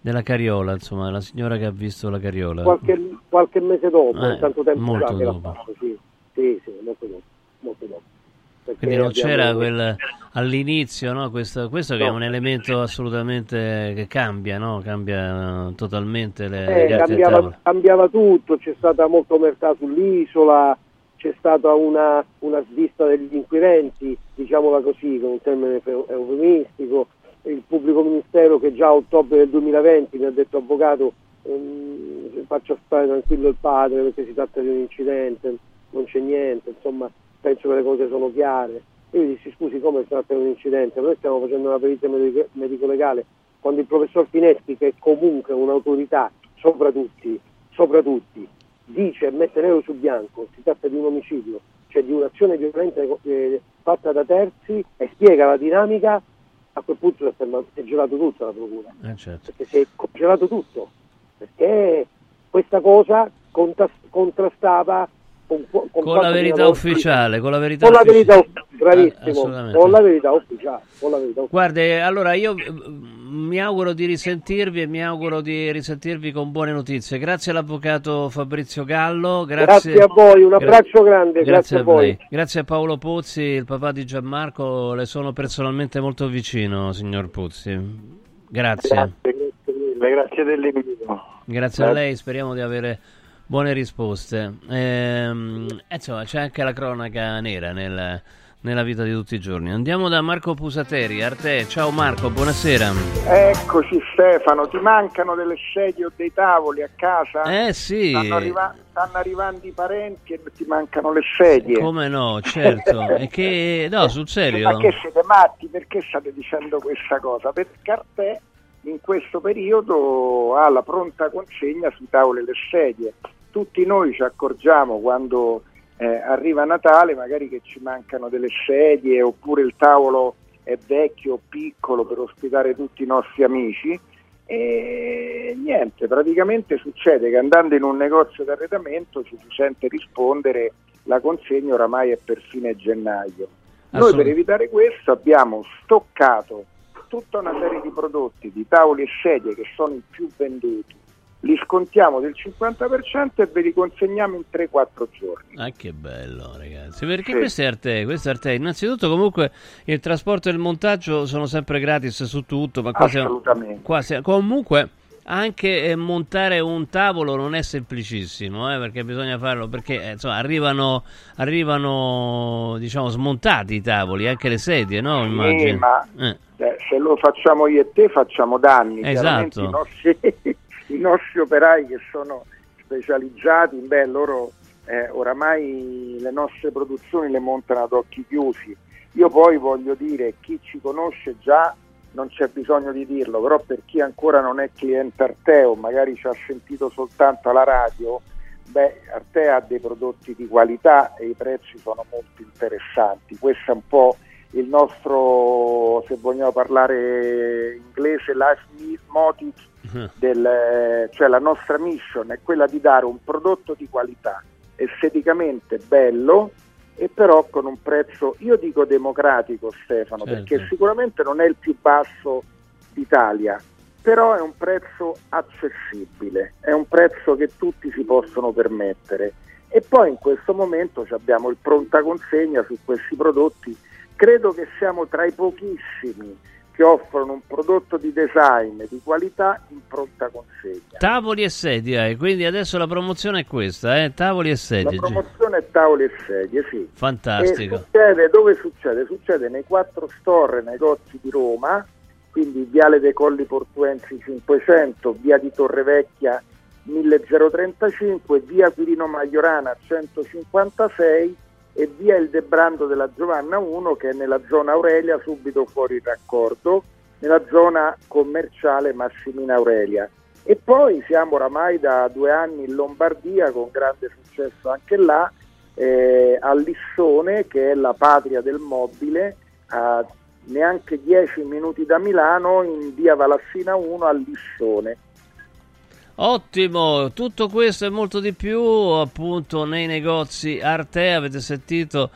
della carriola, insomma, la signora che ha visto la carriola? qualche, qualche mese dopo, Eh, tanto tempo molto fa che l'ha dopo. fatto, sì, sì, sì, molto dopo, molto dopo. Quindi non c'era quel, all'inizio, no? questo, questo che è No. un elemento assolutamente che cambia, no? cambia eh, totalmente le, Eh, cambiava, cambiava tutto, c'è stata molta omertà sull'isola, c'è stata una, una svista degli inquirenti, diciamola così, con un termine fe- eufemistico, il pubblico ministero che già a ottobre del 2020 mi ha detto avvocato ehm, faccia stare tranquillo il padre perché si tratta di un incidente, non c'è niente, insomma penso che le cose sono chiare. Io gli dissi scusi come si tratta di un incidente, noi stiamo facendo una perizia medico- medico-legale quando il professor Fineschi che è comunque un'autorità sopra tutti, sopra tutti, dice e mette nero su bianco, si tratta di un omicidio, cioè di un'azione violenta eh, fatta da terzi e spiega la dinamica, a quel punto è, gelato tutto la procura, Eh, certo. perché si è congelato tutto, perché questa cosa contrastava con, con, Con la verità ufficiale, con la verità con la verità ufficiale. ufficiale, bravissimo, Ah, con la verità ufficiale, con la verità ufficiale. Guardi, allora io eh, mi auguro di risentirvi e mi auguro di risentirvi con buone notizie. Grazie all'avvocato Fabrizio Gallo, grazie, Grazie a voi, un Gra- abbraccio grande, grazie a voi. lei. Grazie a Paolo Pozzi, il papà di Gianmarco, le sono personalmente molto vicino, signor Pozzi. Grazie. Grazie, grazie grazie dell'invito. Grazie a lei, speriamo di avere buone risposte. Ehm, e insomma, c'è anche la cronaca nera nel- nella vita di tutti i giorni. Andiamo da Marco Pusateri, Arte. Ciao Marco, buonasera. Eccoci Stefano, ti mancano delle sedie o dei tavoli a casa? Eh sì. Stanno, arriva- stanno arrivando i parenti e ti mancano le sedie. Come no, certo. E che no, sul serio. Ma che siete matti? Perché state dicendo questa cosa? Perché Arte in questo periodo ha la pronta consegna sui tavoli e le sedie. Tutti noi ci accorgiamo quando eh, arriva Natale, magari che ci mancano delle sedie oppure il tavolo è vecchio o piccolo per ospitare tutti i nostri amici. E niente, praticamente succede che andando in un negozio di arredamento ci si sente rispondere la consegna oramai è per fine gennaio. Noi per evitare questo abbiamo stoccato tutta una serie di prodotti, di tavoli e sedie che sono i più venduti, li scontiamo del 50% e ve li consegniamo in 3-4 giorni. Ah, che bello, ragazzi. Perché Sì. questo è Arte, questo è Arte. Innanzitutto, comunque, il trasporto e il montaggio sono sempre gratis su tutto, ma quasi, Assolutamente. quasi- comunque anche eh, montare un tavolo non è semplicissimo, eh, perché bisogna farlo perché eh, insomma, arrivano, arrivano diciamo smontati i tavoli, anche le sedie, no? Sì, Immagino. ma Eh. se lo facciamo io e te facciamo danni. Esatto. I nostri, i nostri operai che sono specializzati, beh, loro eh, oramai le nostre produzioni le montano ad occhi chiusi. Io poi voglio dire, chi ci conosce già non c'è bisogno di dirlo, però per chi ancora non è cliente Arteo, magari ci ha sentito soltanto alla radio, beh, Artea ha dei prodotti di qualità e i prezzi sono molto interessanti. Questo è un po' il nostro, se vogliamo parlare inglese, life motive, del, cioè la nostra mission è quella di dare un prodotto di qualità, esteticamente bello e però con un prezzo, io dico democratico Stefano, Certo. perché sicuramente non è il più basso d'Italia, però è un prezzo accessibile, è un prezzo che tutti si possono permettere. E poi in questo momento abbiamo il pronta consegna su questi prodotti. Credo che siamo tra i pochissimi che offrono un prodotto di design di qualità in pronta consegna. Tavoli e sedie, hai, quindi adesso la promozione è questa, eh? Tavoli e La sedie. promozione è tavoli e sedie, sì. Fantastico. E succede, dove succede? Succede nei quattro store negozi di Roma, quindi Viale dei Colli Portuensi 500, Via di Torrevecchia 1035, Via Quirino Maiorana 156 e Via Il Debrando della Giovanna 1 che è nella zona Aurelia subito fuori raccordo, nella zona commerciale Massimina Aurelia. E poi siamo oramai da due anni in Lombardia con grande successo anche là, eh, a Lissone che è la patria del mobile, a neanche 10 minuti da Milano in via Valassina 1 a Lissone. Ottimo, tutto questo e molto di più appunto nei negozi Arte, avete sentito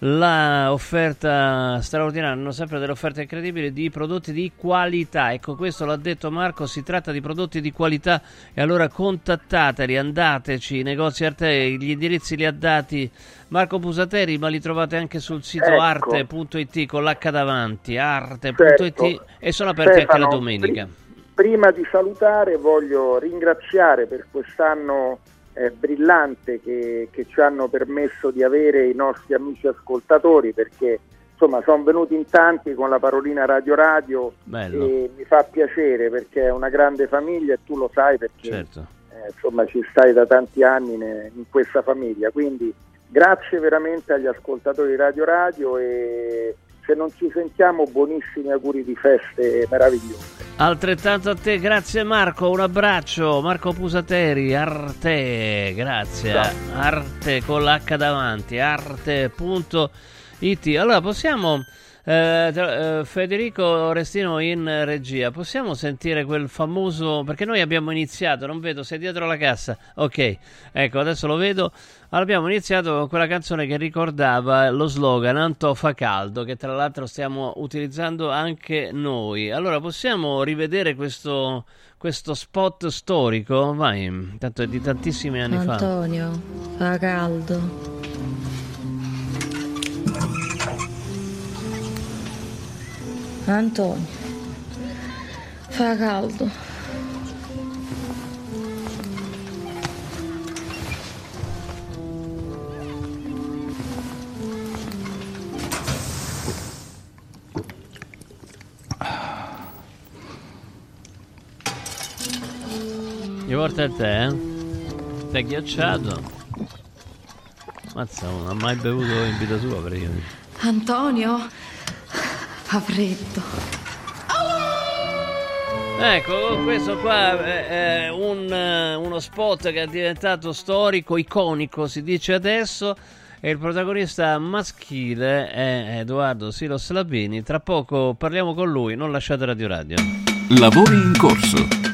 l'offerta straordinaria, hanno sempre delle offerte incredibili di prodotti di qualità, ecco questo l'ha detto Marco, si tratta di prodotti di qualità e allora contattateli, andateci, i negozi Arte, gli indirizzi li ha dati Marco Pusateri, ma li trovate anche sul sito Ecco. arte.it con l'H davanti, arte.it Certo. e sono aperti anche la Stefano, domenica. Prima di salutare voglio ringraziare per quest'anno eh, brillante che, che ci hanno permesso di avere i nostri amici ascoltatori perché insomma sono venuti in tanti con la parolina Radio Radio Bello. e mi fa piacere perché è una grande famiglia e tu lo sai perché Certo. eh, insomma ci stai da tanti anni ne- in questa famiglia, quindi grazie veramente agli ascoltatori di Radio Radio e se non ci sentiamo buonissimi auguri di feste meravigliose. Altrettanto a te, grazie Marco, un abbraccio. Marco Pusateri, Arte, grazie. Ciao. Arte con l'H davanti, arte.it. Allora possiamo, eh, eh, Federico Restino in regia, possiamo sentire quel famoso, perché noi abbiamo iniziato, non vedo, sei dietro la cassa, ok, ecco adesso lo vedo, abbiamo iniziato con quella canzone che ricordava lo slogan Anto fa caldo, che tra l'altro stiamo utilizzando anche noi. Allora possiamo rivedere questo, questo spot storico? Vai, tanto è di tantissimi anni fa. Antonio, fa caldo. Antonio, fa caldo. Gli porta il tè, eh? Tè ghiacciato. Mazza, non ha mai bevuto in vita sua praticamente. Antonio, fa freddo. Ecco, questo qua è, è un, eh, uno spot che è diventato storico, iconico, si dice adesso. E il protagonista maschile è Edoardo Silos Labini. Tra poco parliamo con lui, non lasciate Radio Radio. Lavori in corso.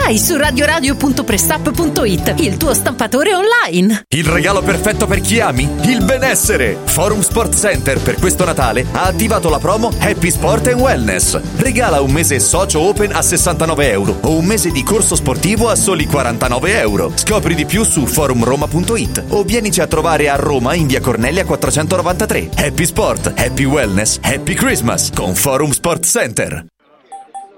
Vai su radioradio.pressup.it, il tuo stampatore online. Il regalo perfetto per chi ami? Il benessere! Forum Sport Center per questo Natale ha attivato la promo Happy Sport and Wellness. Regala un mese socio open a 69 euro o un mese di corso sportivo a soli 49 euro. Scopri di più su forumroma.it o vienici a trovare a Roma in via Cornelia 493. Happy Sport, Happy Wellness, Happy Christmas con Forum Sport Center.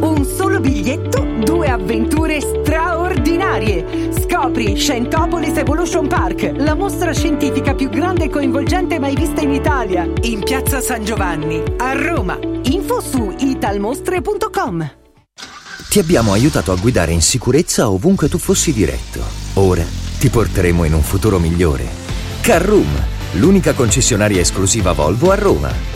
Un solo biglietto, due avventure straordinarie. Scopri Scientopolis Evolution Park, la mostra scientifica più grande e coinvolgente mai vista in Italia. In piazza San Giovanni, a Roma. Info su italmostre.com. Ti abbiamo aiutato a guidare in sicurezza ovunque tu fossi diretto. Ora ti porteremo in un futuro migliore. Carroom, l'unica concessionaria esclusiva Volvo a Roma.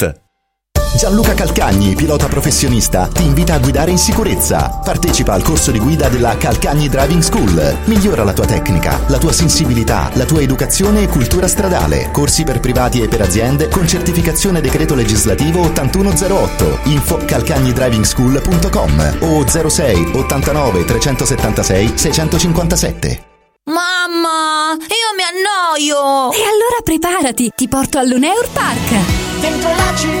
Gianluca Calcagni, pilota professionista, ti invita a guidare in sicurezza. Partecipa al corso di guida della Calcagni Driving School. Migliora la tua tecnica, la tua sensibilità, la tua educazione e cultura stradale. Corsi per privati e per aziende con certificazione decreto legislativo 8108. Info calcagnidrivingschool.com o 06 89 376 657. Mamma, io mi annoio! E allora preparati, ti porto all'Uneur Park. Dentro la città,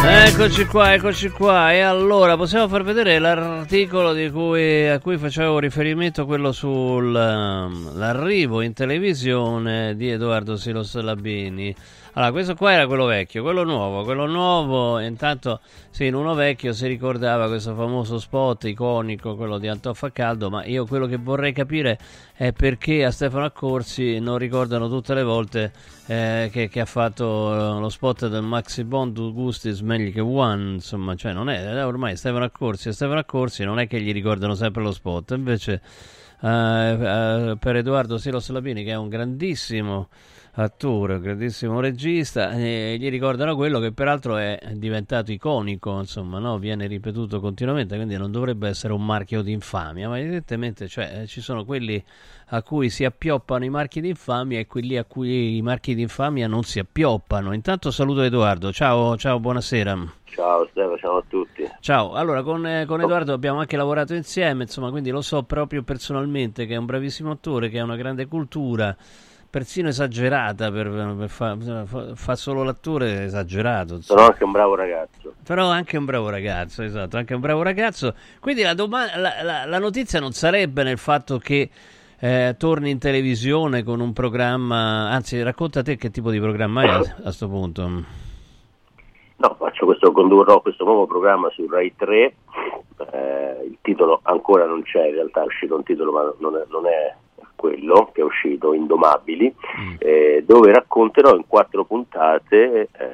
Eccoci qua, eccoci qua. E allora possiamo far vedere l'articolo cui, a cui facevo riferimento, quello sull'arrivo in televisione di Edoardo Silos Labini. Allora, questo qua era quello vecchio, quello nuovo, quello nuovo, intanto sì, in uno vecchio si ricordava questo famoso spot iconico, quello di Antoffa Caldo, ma io quello che vorrei capire è perché a Stefano Accorsi non ricordano tutte le volte eh, che, che ha fatto lo spot del Maxi Bond Due Gusti meglio che One, insomma, cioè non è, eh, ormai Stefano Accorsi e Stefano Accorsi non è che gli ricordano sempre lo spot, invece eh, eh, per Edoardo Silos Labini che è un grandissimo attore, un grandissimo regista, e gli ricordano quello che peraltro è diventato iconico, insomma, no? viene ripetuto continuamente, quindi non dovrebbe essere un marchio di infamia, ma evidentemente cioè, ci sono quelli a cui si appioppano i marchi di infamia e quelli a cui i marchi di infamia non si appioppano. Intanto saluto Edoardo, ciao, ciao buonasera. Ciao Stefano, ciao a tutti. Ciao, allora con, eh, con, Edoardo abbiamo anche lavorato insieme, insomma, quindi lo so proprio personalmente che è un bravissimo attore, che ha una grande cultura persino esagerata per, per fa, fa, solo l'attore esagerato insomma. però anche un bravo ragazzo. Però anche un bravo ragazzo esatto anche un bravo ragazzo. Quindi la, doma- la, la, la notizia non sarebbe nel fatto che eh, torni in televisione con un programma anzi racconta te che tipo di programma è a questo punto. No faccio questo condurrò questo nuovo programma su Rai 3 eh, il titolo ancora non c'è in realtà è uscito un titolo ma non è, non è quello che è uscito, Indomabili, mm. eh, dove racconterò in quattro puntate eh,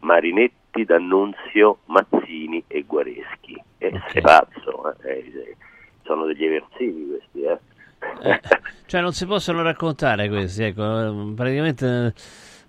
Marinetti, D'Annunzio, Mazzini e Guareschi. Eh, okay. Sei pazzo, eh, sono degli eversivi questi, eh. eh. cioè non si possono raccontare questi, ecco, praticamente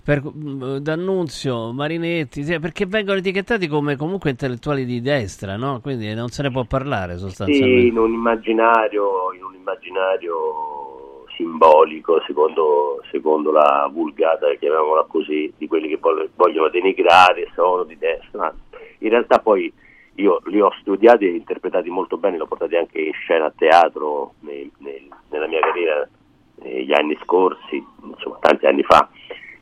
per, D'Annunzio, Marinetti, perché vengono etichettati come comunque intellettuali di destra, no? Quindi non se ne può parlare sostanzialmente. Sì, in un immaginario, in un immaginario simbolico, secondo, secondo, la vulgata, chiamiamola così, di quelli che vogliono denigrare, sono di destra. In realtà poi io li ho studiati e interpretati molto bene, li ho portati anche in scena a teatro nel, nel, nella mia carriera negli anni scorsi, insomma tanti anni fa.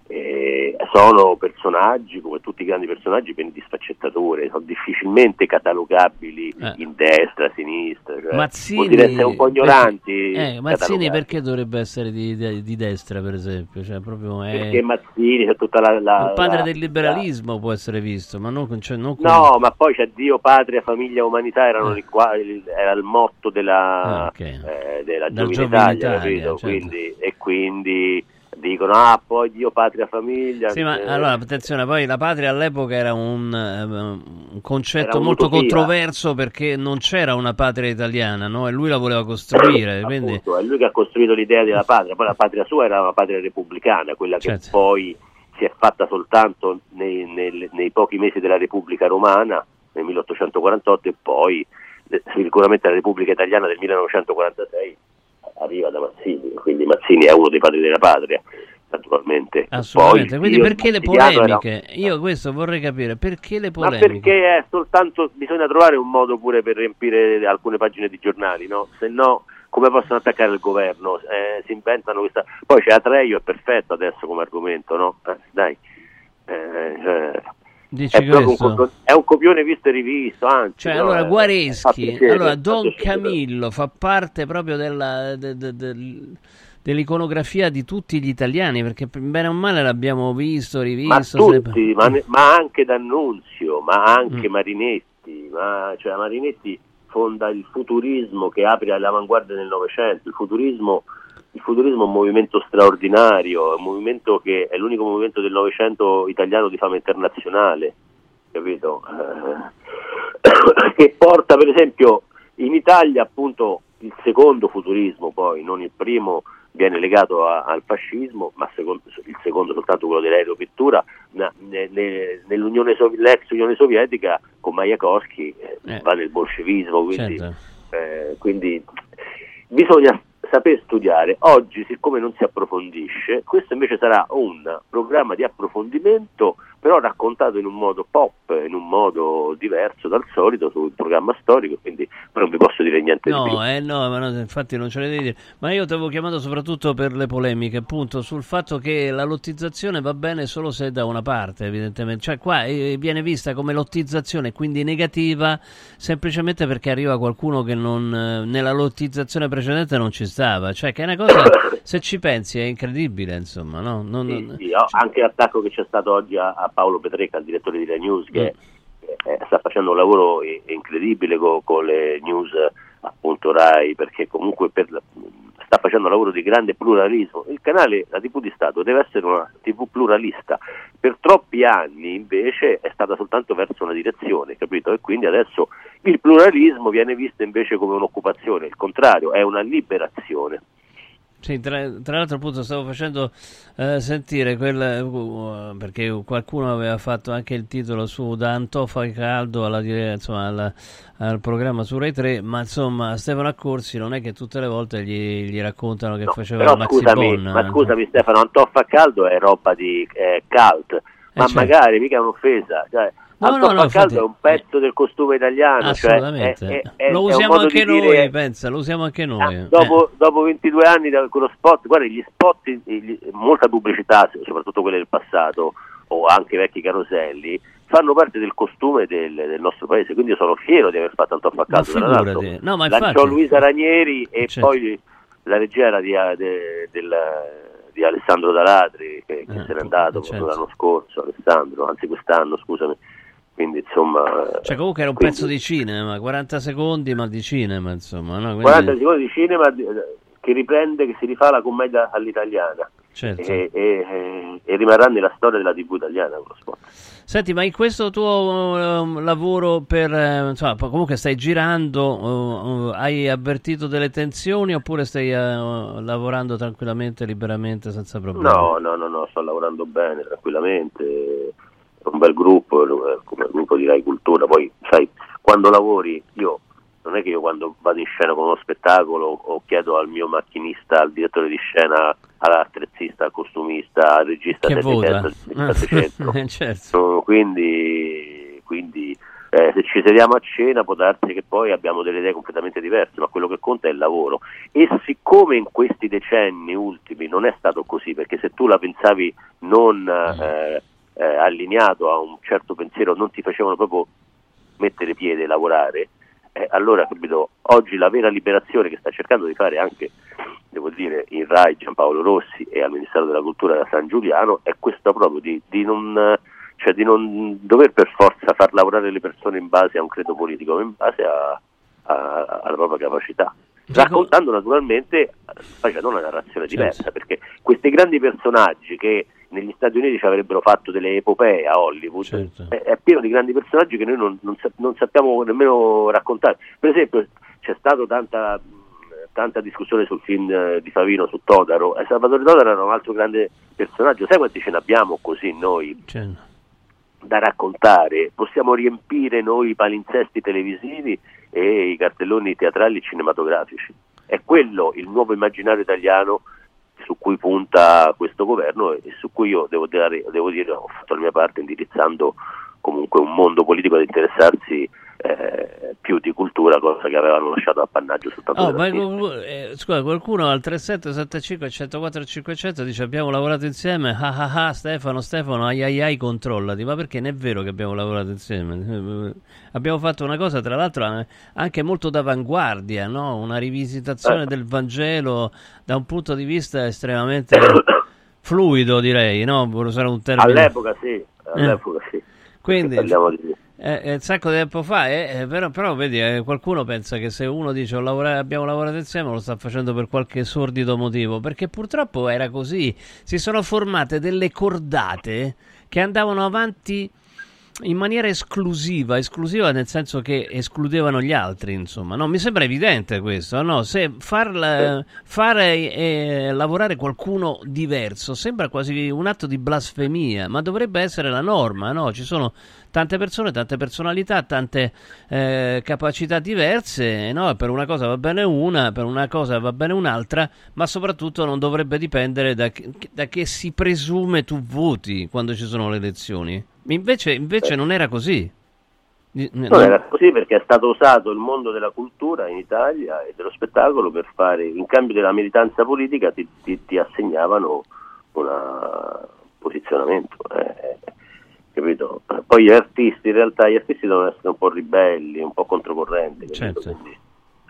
Eh, sono personaggi, come tutti i grandi personaggi, pieni di sfaccettature, sono difficilmente catalogabili eh. in destra, a sinistra. Cioè, Mazzini, vuol dire essere un po' ignoranti. Perché, eh, Mazzini perché dovrebbe essere di, di, di destra, per esempio? Cioè, è... Perché Mazzini c'è tutta la, la Il padre la, del liberalismo la... può essere visto, ma non, cioè, non No, ma poi c'è Dio, Patria, Famiglia, Umanità, erano eh. qua, era il motto della, ah, okay. Eh, della Giovine Italia, certo. quindi, e quindi dicono ah poi Dio, patria, famiglia. Sì, ma eh, allora attenzione, poi la patria all'epoca era un, uh, un concetto molto controverso perché non c'era una patria italiana, no? E lui la voleva costruire. quindi... Appunto, è lui che ha costruito l'idea della patria, poi la patria sua era una patria repubblicana, quella certo. che poi si è fatta soltanto nei, nel- nei pochi mesi della Repubblica Romana, nel 1848, e poi eh, sicuramente la Repubblica Italiana del 1946 arriva da Mazzini, quindi Mazzini è uno dei padri della patria, naturalmente. Assolutamente, Poi quindi perché le Mazziniano era- polemiche? Io questo vorrei capire, perché le Ma polemiche? perché è soltanto bisogna trovare un modo pure per riempire alcune pagine di giornali, no? Se no come possono attaccare il governo? Eh, si inventano questa. Poi c'è Atreio, è perfetto adesso come argomento, no? Eh, dai. Eh, cioè, Dici è, un copione, è un copione visto e rivisto, anzi. Cioè, no, allora eh, Guareschi, piacere, allora Don. Camillo fa parte proprio della, de- de- del- dell'iconografia di tutti gli italiani, perché bene o male l'abbiamo visto, Ma rivisto. sempre. tutti, ma, ne- ma anche D'Annunzio, ma anche Mm. Marinetti, ma, cioè Marinetti fonda il futurismo che apre all'avanguardia del Novecento, il futurismo, il futurismo è un movimento straordinario, è un movimento che è l'unico movimento del Novecento italiano di fama internazionale, capito? Eh, che porta per esempio in Italia appunto il secondo futurismo, poi non il primo viene legato a- al fascismo, ma secondo- il secondo soltanto quello dell'aeropittura, na- ne- ne- nell'Unione Sovi- l'ex Unione Sovietica con Majakovsky eh, Eh. va nel bolscevismo, quindi, Certo. eh, quindi bisogna saper studiare. Oggi, siccome non si approfondisce, questo invece sarà un programma di approfondimento, però raccontato in un modo pop, in un modo diverso dal solito sul programma storico, quindi però non vi posso dire niente di più. No, eh no, ma no, infatti non ce ne devi dire. Ma io ti avevo chiamato soprattutto per le polemiche, appunto, sul fatto che la lottizzazione va bene solo se è da una parte, evidentemente. Cioè, qua eh, viene vista come lottizzazione, quindi negativa, semplicemente perché arriva qualcuno che non, eh, nella lottizzazione precedente non ci stava. Cioè, che è una cosa, se ci pensi, è incredibile, insomma, no? Non- Sì, non- sì, anche l'attacco che c'è stato oggi a, a Paolo Petrecca, il direttore di La News, che eh, sta facendo un lavoro incredibile co- con le news appunto Rai, perché comunque per la- sta facendo un lavoro di grande pluralismo. Il canale, la TV di Stato, deve essere una TV pluralista. Per troppi anni invece è stata soltanto verso una direzione, capito? E quindi adesso il pluralismo viene visto invece come un'occupazione, il contrario, è una liberazione. Sì, tra, tra l'altro appunto stavo facendo eh, sentire quel, uh, perché qualcuno aveva fatto anche il titolo su da Antofa e Caldo alla, insomma, alla- al programma su Rai 3, ma insomma Stefano Accorsi non è che tutte le volte gli, gli raccontano che faceva Però Maxi scusami, Bon, ma eh. scusami Stefano, Antoffa a caldo è roba di eh, cult, ma certo. magari mica è un'offesa. Cioè, No, no, Antoffa no, a caldo infatti- è un pezzo del costume italiano. Assolutamente. Cioè, è- è- lo usiamo noi, dire- pensa, lo usiamo anche noi. eh. Dopo, dopo 22 anni da quello spot, guarda, gli spot, gli- molta pubblicità, soprattutto quelle del passato o anche i vecchi caroselli, fanno parte del costume del, del nostro paese. Quindi io sono fiero di aver fatto Antoffa a Ma caldo. Tra l'altro, figurati. No, ma lanciò infatti- Luisa Ranieri e Certo. poi la regia di, de- del- di Alessandro Daladri, che, che se n'è andato certo. l'anno scorso, Alessandro, anzi quest'anno, scusami. Quindi insomma... Cioè comunque era un quindi- pezzo di cinema, 40 secondi ma di cinema insomma. No? Quindi- 40 secondi di cinema di- che riprende, che si rifà la commedia all'italiana Certo. e, e- e rimarrà nella storia della TV italiana quello spot. Senti, ma in questo tuo ehm, lavoro per, eh, insomma, comunque stai girando, eh, eh, hai avvertito delle tensioni oppure stai eh, lavorando tranquillamente, liberamente, senza problemi? No, no, no, no, sto lavorando bene, tranquillamente, un bel gruppo, eh, come il gruppo di Rai Cultura, poi sai, quando lavori, io non è che io quando vado in scena con uno spettacolo o chiedo al mio macchinista, al direttore di scena, all'attrezzista, al costumista, al regista Che del centro. Eh, certo. Quindi, quindi eh, se ci sediamo a cena può darsi che poi abbiamo delle idee completamente diverse, ma quello che conta è il lavoro. E siccome in questi decenni ultimi non è stato così, perché se tu la pensavi non eh, eh, allineato a un certo pensiero, non ti facevano proprio mettere piede e lavorare, eh, allora capito, oggi la vera liberazione che sta cercando di fare anche devo dire in Rai Giampaolo Rossi e al Ministero della Cultura da San Giuliano è questa proprio di, di non cioè di non dover per forza far lavorare le persone in base a un credo politico, ma in base a- a- alla propria capacità. Raccontando naturalmente, facendo una narrazione diversa, perché questi grandi personaggi che negli Stati Uniti ci avrebbero fatto delle epopee a Hollywood, è, è pieno di grandi personaggi che noi non, non non sappiamo nemmeno raccontare. Per esempio c'è stato tanta tanta discussione sul film eh, di Favino su Todaro. E Salvatore Todaro era un altro grande personaggio. Sai quanti ce ne abbiamo così noi Cioè, da raccontare? Possiamo riempire noi i palinsesti televisivi e i cartelloni teatrali e cinematografici. È quello il nuovo immaginario italiano su cui punta questo governo e su cui io devo, dare, devo dire ho fatto la mia parte indirizzando comunque un mondo politico ad interessarsi eh, più di cultura, cosa che avevano lasciato appannaggio soltanto Oh, ma, eh, scusa, qualcuno al 3775 104 500 dice abbiamo lavorato insieme, ah ah ah Stefano, Stefano, ai ai ai controllati, ma perché non è vero che abbiamo lavorato insieme? Abbiamo fatto una cosa tra l'altro eh, anche molto d'avanguardia, no? una rivisitazione Eh. del Vangelo da un punto di vista estremamente fluido direi, no? Per usare un termine. All'epoca sì, all'epoca sì. Quindi eh, è un sacco di tempo fa, eh, eh, però, però vedi, eh, qualcuno pensa che se uno dice "Ho lavora- abbiamo lavorato insieme lo sta facendo per qualche sordido motivo, perché purtroppo era così, si sono formate delle cordate che andavano avanti in maniera esclusiva, esclusiva nel senso che escludevano gli altri, insomma, no? Mi sembra evidente questo, no? Se farla- fare eh, lavorare qualcuno diverso sembra quasi un atto di blasfemia, ma dovrebbe essere la norma, no? Ci sono tante persone, tante personalità, tante eh, capacità diverse, no? Per una cosa va bene una, per una cosa va bene un'altra, ma soprattutto non dovrebbe dipendere da, che- da che si presume tu voti quando ci sono le elezioni. Invece, invece non era così. Non era così perché è stato usato il mondo della cultura in Italia e dello spettacolo per fare, in cambio della militanza politica, ti, ti- ti assegnavano un posizionamento. eh, capito? Poi gli artisti, in realtà, gli artisti devono essere un po' ribelli, un po' controcorrenti. Certo. Quindi-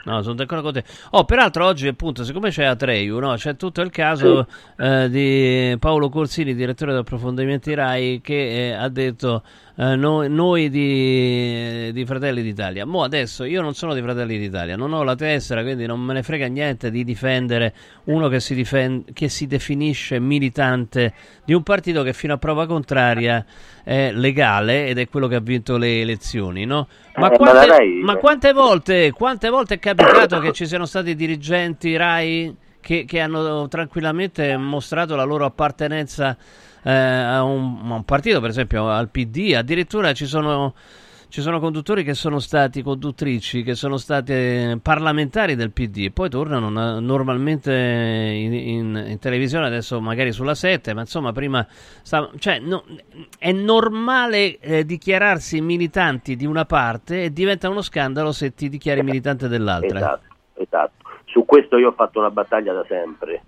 No, sono d'accordo con te. Oh, peraltro oggi appunto, siccome c'è Atreyu, no, c'è tutto il caso eh, di Paolo Corsini, direttore di approfondimenti RAI, che eh, ha detto eh, no- noi di, di Fratelli d'Italia. Mo adesso io non sono di Fratelli d'Italia, non ho la tessera, quindi non me ne frega niente di difendere uno che si, difen- che si definisce militante di un partito che fino a prova contraria è legale ed è quello che ha vinto le elezioni, no? Ma, Eh, ma quante, ma quante volte, quante volte è capitato che ci siano stati dirigenti RAI che, che hanno tranquillamente mostrato la loro appartenenza eh, a, un, a un partito, per esempio al PD? Addirittura ci sono, ci sono conduttori che sono stati conduttrici, che sono state parlamentari del PD e poi tornano na- normalmente in, in- in televisione, adesso magari sulla 7, ma insomma prima... stava- cioè, no- è normale eh, dichiararsi militanti di una parte e diventa uno scandalo se ti dichiari militante dell'altra. Esatto, esatto. Su questo io ho fatto una battaglia da sempre,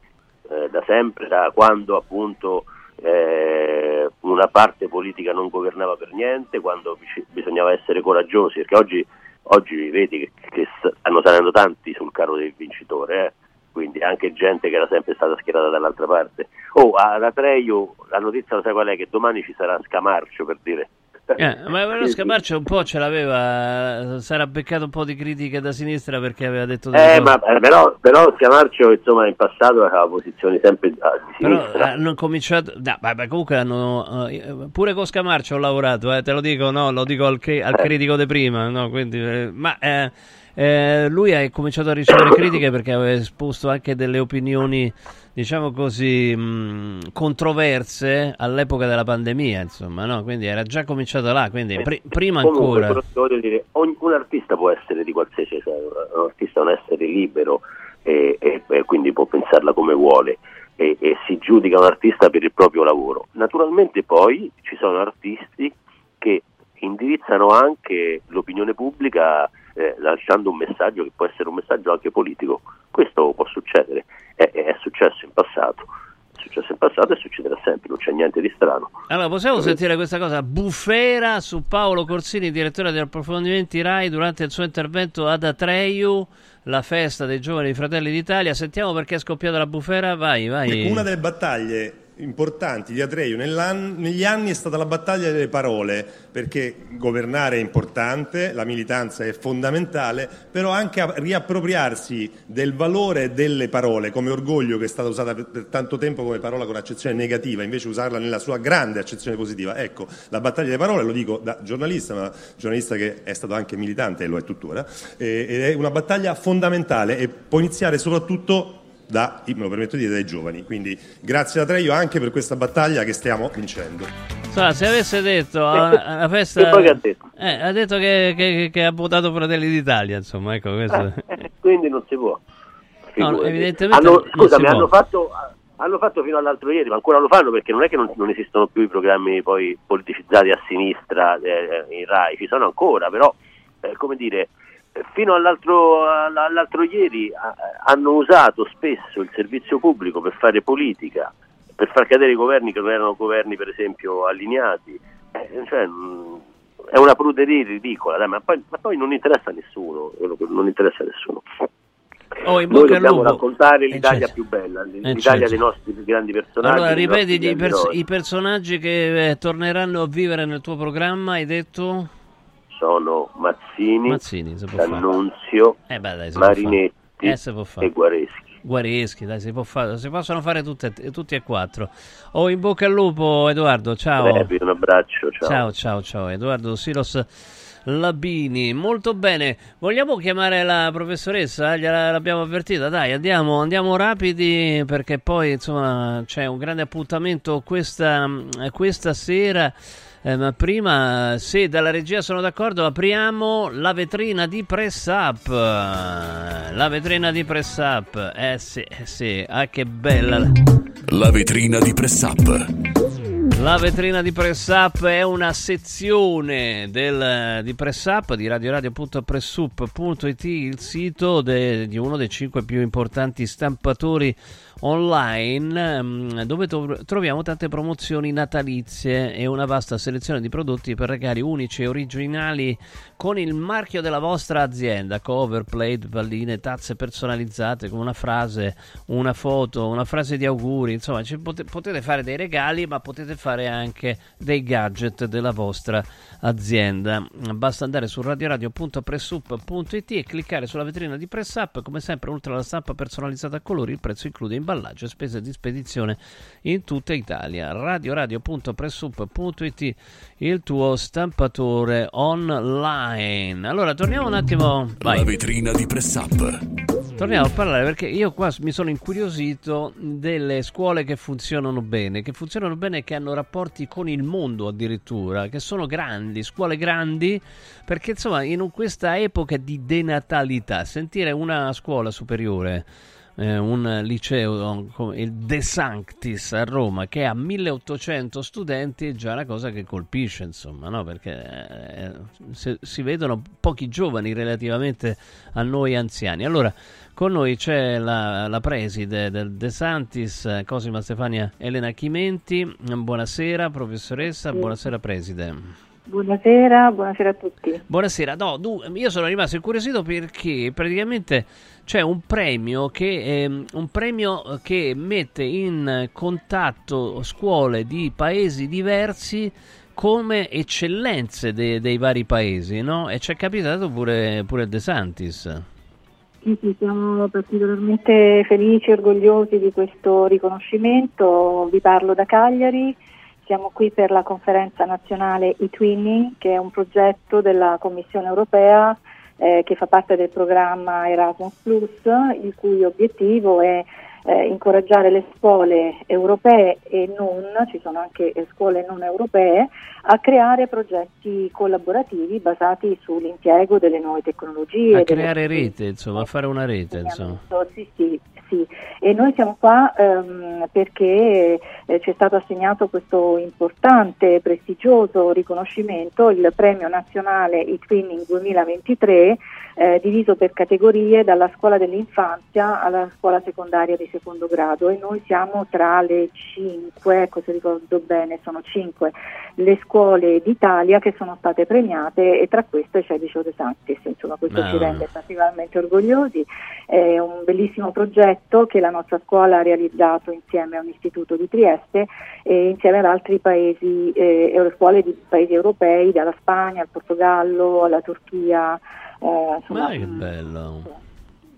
eh, da sempre, da quando appunto eh, una parte politica non governava per niente, quando bisognava essere coraggiosi, perché oggi, oggi vedi che, che stanno salendo tanti sul carro del vincitore, eh? quindi anche gente che era sempre stata schierata dall'altra parte. Oh, ad Atreio la notizia lo sai qual è? Che domani ci sarà Scamarcio per dire. Eh, ma però Scamarcio un po' ce l'aveva, sarà beccato un po' di critiche da sinistra perché aveva detto Eh, ma eh, però, però Scamarcio insomma in passato aveva posizioni sempre ah, di Però sinistra. hanno cominciato. No, vabbè, comunque hanno. eh, pure con Scamarcio ho lavorato, eh, te lo dico, no, lo dico al, cri- al Eh. critico di prima, no, quindi, eh, ma eh, eh, lui ha cominciato a ricevere critiche perché aveva esposto anche delle opinioni, diciamo così, mh, controverse all'epoca della pandemia, insomma, no? Quindi era già cominciato là, quindi pri- prima Comunque, ancora. voglio dire, ogni- un artista può essere di qualsiasi, cioè, un artista è un essere libero e, e- e quindi può pensarla come vuole e, e si giudica un artista per il proprio lavoro. Naturalmente poi ci sono artisti che indirizzano anche l'opinione pubblica eh, lasciando un messaggio che può essere un messaggio anche politico. Questo può succedere, è, è successo in passato, è successo in passato e succederà sempre, non c'è niente di strano. Allora, possiamo sentire questa cosa bufera su Paolo Corsini, direttore degli approfondimenti RAI, durante il suo intervento ad Atreyu, la festa dei giovani fratelli d'Italia. Sentiamo perché è scoppiata la bufera. Vai, vai. Ecco, una delle battaglie importanti di Atreio negli anni è stata la battaglia delle parole, perché governare è importante, la militanza è fondamentale, però anche riappropriarsi del valore delle parole come orgoglio che è stata usata per, per tanto tempo come parola con accezione negativa, invece usarla nella sua grande accezione positiva. Ecco, la battaglia delle parole, lo dico da giornalista, ma giornalista che è stato anche militante e lo è tuttora, eh, ed è una battaglia fondamentale e può iniziare soprattutto da, me lo permetto di dire, dai giovani. Quindi grazie a Treio anche per questa battaglia che stiamo vincendo. Insomma, se avesse detto a una, a una festa... ha detto? Eh, ha detto che, che- che ha votato Fratelli d'Italia, insomma, ecco questo. Eh, quindi non si può. No, evidentemente Hanno- scusami, hanno fatto, hanno fatto fino all'altro ieri, ma ancora lo fanno perché non è che non, non esistono più i programmi poi politicizzati a sinistra eh, in RAI, ci sono ancora, però, eh, come dire, eh, fino all'altro, all- all'altro ieri ah, hanno usato spesso il servizio pubblico per fare politica, per far cadere i governi che non erano governi, per esempio, allineati. Eh, cioè, mh, è una pruderia ridicola, dai, ma, poi, ma poi non interessa a nessuno, non interessa a nessuno. Oh, in Noi dobbiamo raccontare Eh, l'Italia certo. più bella, Eh, l'Italia certo. dei nostri più grandi personaggi. Allora, ripeti i, pers- i personaggi che eh, torneranno a vivere nel tuo programma, hai detto? Sono Mazzini, Mazzini. D'Annunzio, Eh beh, dai, Marinetti. Eh, e Guareschi. Guareschi, dai, si, può fare, si possono fare tutte, tutti e quattro. Oh, in bocca al lupo, Edoardo, ciao. Repi, un abbraccio, ciao. Ciao, ciao, ciao. Edoardo Silos Labini. Molto bene. Vogliamo chiamare la professoressa? Gliela- l'abbiamo avvertita. Dai, andiamo, andiamo rapidi perché poi, insomma, c'è un grande appuntamento questa, questa sera. Eh, ma prima, se dalla regia sono d'accordo, apriamo la vetrina di Press Up. La vetrina di Press Up. Eh sì, eh sì, ah che bella. La vetrina di Press Up. La vetrina di Press Up è una sezione del, di Press Up di radioradio.pressup.it, il sito de- di uno dei cinque più importanti stampatori online ehm, dove troviamo tante promozioni natalizie e una vasta selezione di prodotti per regali unici e originali con il marchio della vostra azienda, cover, plate, palline, tazze personalizzate con una frase, una foto, una frase di auguri, insomma potete fare dei regali ma potete fare anche dei gadget della vostra azienda. Basta andare su radioradio.pressup.it e cliccare sulla vetrina di Press Up, come sempre oltre alla stampa personalizzata a colori il prezzo include imballaggio e spese di spedizione in tutta Italia. radioradio.pressup.it il tuo stampatore online. Allora torniamo un attimo. Vai. La vetrina di Press Up. Torniamo a parlare perché io qua mi sono incuriosito delle scuole che funzionano bene, che funzionano bene e che hanno rapporti con il mondo addirittura, che sono grandi, scuole grandi, perché insomma in questa epoca di denatalità, sentire una scuola superiore, eh, un liceo come il De Sanctis a Roma che ha 1800 studenti è già una cosa che colpisce, insomma, no? perché eh, si vedono pochi giovani relativamente a noi anziani. Allora, con noi c'è la, la preside del De Santis, Cosima Stefania Elena Chimenti. Buonasera professoressa, buonasera preside. Buonasera, buonasera a tutti. Buonasera, no, du- io sono rimasto incuriosito perché praticamente c'è un premio che, ehm, un premio che mette in contatto scuole di paesi diversi come eccellenze de- dei vari paesi, no? E ci è capitato pure, pure De Santis. Sì, sì, siamo particolarmente felici e orgogliosi di questo riconoscimento. Vi parlo da Cagliari. Siamo qui per la conferenza nazionale e-twinning, che è un progetto della Commissione europea eh, che fa parte del programma Erasmus Plus, il cui obiettivo è eh, incoraggiare le scuole europee e non, ci sono anche scuole non europee, a creare progetti collaborativi basati sull'impiego delle nuove tecnologie. A creare rete, insomma, a fare una rete, insomma. sì, sì, sì. E noi siamo qua ehm, perché eh, ci è stato assegnato questo importante, prestigioso riconoscimento, il Premio Nazionale e-Twinning 2023, eh, diviso per categorie dalla scuola dell'infanzia alla scuola secondaria di secondo grado e noi siamo tra le cinque, ecco se ricordo bene, sono cinque le scuole d'Italia che sono state premiate e tra queste c'è il liceo De Sanctis, insomma questo Ah. ci rende particolarmente orgogliosi, è un bellissimo progetto che la nostra scuola ha realizzato insieme a un istituto di Trieste e insieme ad altri paesi, eh, scuole di paesi europei, dalla Spagna al Portogallo alla Turchia. Eh, insomma, Ma che bello!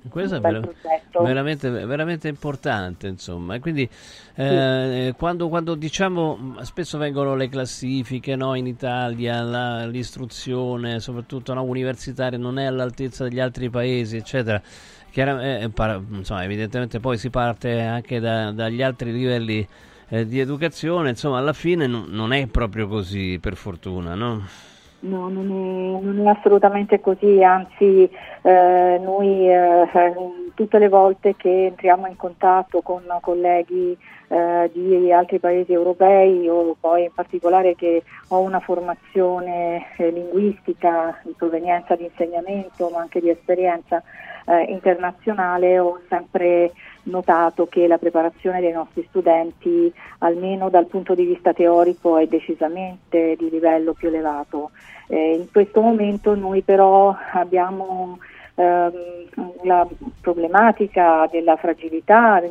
Questo è ver- veramente, veramente, importante, insomma. E quindi eh, quando, quando, diciamo spesso vengono le classifiche no, in Italia, la, l'istruzione, soprattutto no, universitaria, non è all'altezza degli altri paesi, eccetera. Chiaramente, eh, para, insomma, evidentemente poi si parte anche da, dagli altri livelli eh, di educazione, insomma, alla fine n- non è proprio così, per fortuna, no? No, non è, non è, assolutamente così, anzi eh, noi eh, tutte le volte che entriamo in contatto con colleghi eh, di altri paesi europei o poi in particolare che ho una formazione eh, linguistica di provenienza di insegnamento ma anche di esperienza eh, internazionale, ho sempre notato che la preparazione dei nostri studenti, almeno dal punto di vista teorico, è decisamente di livello più elevato. Eh, in questo momento noi però abbiamo ehm, la problematica della fragilità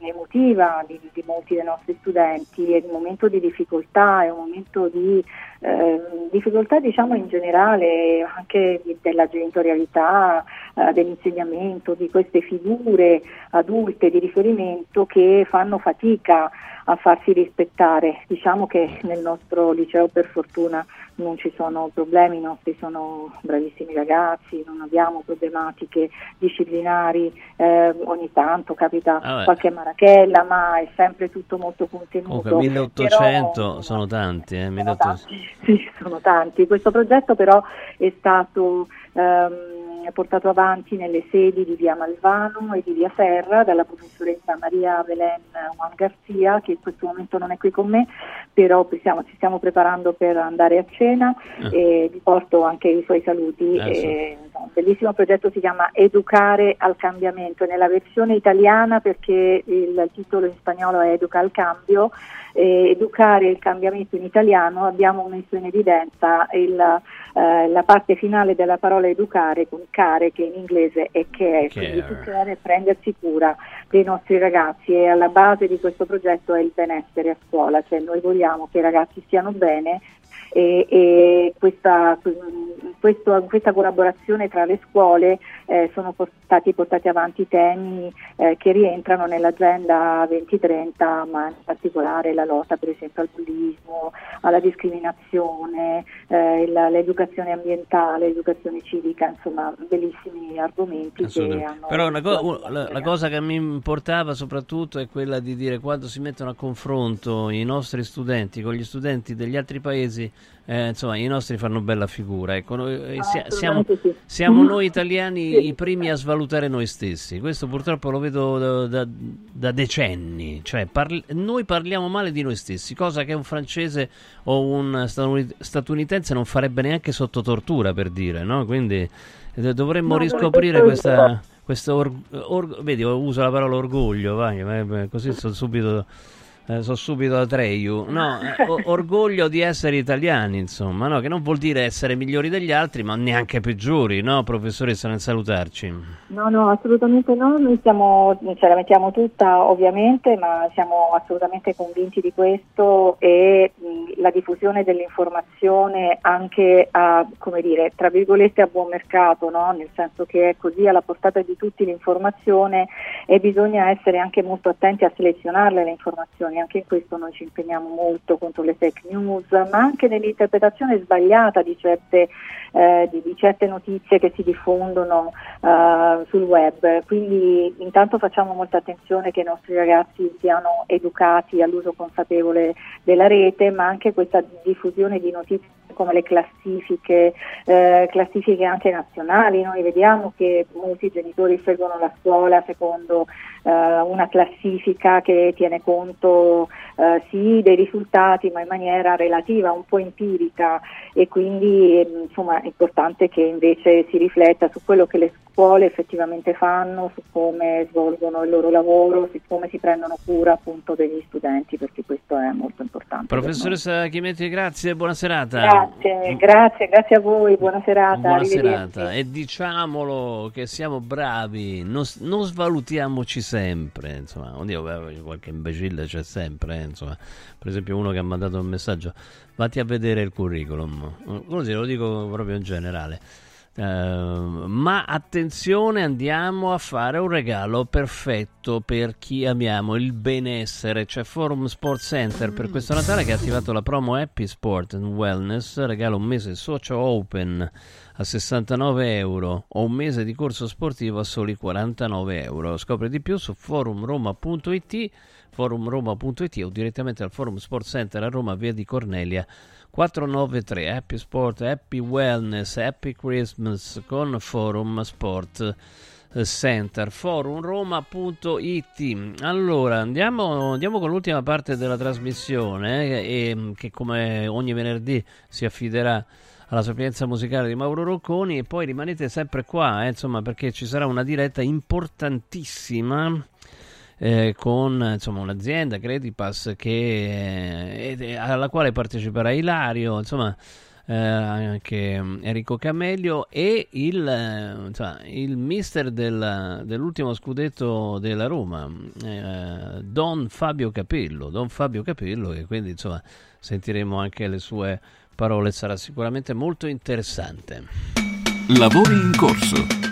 emotiva di, di, molti dei nostri studenti, è un momento di difficoltà, è un momento di eh, difficoltà diciamo in generale anche della genitorialità, eh, dell'insegnamento, di queste figure adulte di riferimento che fanno fatica a farsi rispettare. Diciamo che nel nostro liceo per fortuna non ci sono problemi, i nostri sono bravissimi ragazzi, non abbiamo problematiche disciplinari, eh, ogni tanto capita ah qualche marachella, ma è sempre tutto molto contenuto. Comunque 1800 però, sono tanti, eh, 1800. Sono tanti, sì, sono tanti. Questo progetto però è stato... Ehm, portato avanti nelle sedi di via Malvano e di via Serra dalla professoressa Maria Belen Juan Garcia che in questo momento non è qui con me però stiamo, ci stiamo preparando per andare a cena eh. e vi porto anche i suoi saluti. Eh, e, un bellissimo progetto si chiama Educare al cambiamento nella versione italiana perché il titolo in spagnolo è Educa al cambio. Eh, educare il cambiamento in italiano abbiamo messo in evidenza il, eh, la parte finale della parola educare con care che in inglese è care, care. quindi educare è prendersi cura dei nostri ragazzi e alla base di questo progetto è il benessere a scuola, cioè noi vogliamo che i ragazzi stiano bene e, e questa, questo, questa, collaborazione tra le scuole eh, sono stati portati avanti temi eh, che rientrano nell'agenda 2030, ma in particolare la lotta per esempio al bullismo, alla discriminazione, eh, la, l'educazione ambientale, l'educazione civica, insomma bellissimi argomenti che hanno... Però co- la, la cosa che mi importava soprattutto è quella di dire quando si mettono a confronto i nostri studenti con gli studenti degli altri paesi eh, insomma, i nostri fanno bella figura. Ecco, noi, ah, siamo, sì. siamo, noi italiani sì. i primi a svalutare noi stessi. Questo purtroppo lo vedo da, da, da decenni. Cioè, parli, noi parliamo male di noi stessi, cosa che un francese o un statunitense non farebbe neanche sotto tortura, per dire, no? Quindi eh, dovremmo no, riscoprire questa... Questo or, or, vedi, uso la parola orgoglio, vai, così sono subito eh, so subito da Treiu, no, eh, orgoglio di essere italiani, insomma, no? che non vuol dire essere migliori degli altri, ma neanche peggiori, no, professoressa, nel salutarci? No, no, assolutamente no, noi siamo, ce la mettiamo tutta ovviamente, ma siamo assolutamente convinti di questo e mh, la diffusione dell'informazione anche a, come dire, tra virgolette a buon mercato, no? nel senso che è così alla portata di tutti l'informazione e bisogna essere anche molto attenti a selezionarle le informazioni informazioni, anche in questo noi ci impegniamo molto contro le fake news, ma anche nell'interpretazione sbagliata di certe, eh, di, di certe notizie che si diffondono eh, sul web. Quindi intanto facciamo molta attenzione che i nostri ragazzi siano educati all'uso consapevole della rete, ma anche questa diffusione di notizie come le classifiche, eh, classifiche anche nazionali, noi vediamo che molti genitori scelgono la scuola secondo eh, una classifica che tiene conto eh, sì dei risultati ma in maniera relativa, un po' empirica e quindi insomma è importante che invece si rifletta su quello che le scuole effettivamente fanno, su come svolgono il loro lavoro, su come si prendono cura appunto degli studenti perché questo è molto importante. Professoressa Chimetti, grazie e buona serata. Grazie. Grazie, grazie, a voi, buona serata. Buona serata e diciamolo che siamo bravi, non, non svalutiamoci sempre, insomma, oddio, qualche imbecille c'è sempre, eh, insomma, per esempio uno che ha mandato un messaggio, vatti a vedere il curriculum, così lo dico proprio in generale. Eh, ma attenzione, andiamo a fare un regalo perfetto per chi amiamo il benessere. C'è Forum Sport Center per questo Natale che ha attivato la promo Happy Sport and Wellness. Regala un mese socio open a 69 euro o un mese di corso sportivo a soli 49 euro. Scopri di più su forumroma.it, forumroma.it o direttamente al Forum Sport Center a Roma, via di Cornelia 493 Happy Sport, Happy Wellness, Happy Christmas con Forum Sport eh, Center, forumroma.it. Allora, andiamo, andiamo con l'ultima parte della trasmissione eh, e, che come ogni venerdì si affiderà alla sapienza musicale di Mauro Rocconi e poi rimanete sempre qua, eh, insomma, perché ci sarà una diretta importantissima eh, con insomma, un'azienda Credipass che, eh, alla quale parteciperà Ilario, insomma, eh, anche Enrico Camelio e il, eh, insomma, il mister del- dell'ultimo scudetto della Roma, eh, Don Fabio Capello. Don Fabio Capello, che quindi insomma, sentiremo anche le sue parole, sarà sicuramente molto interessante. Lavori in corso.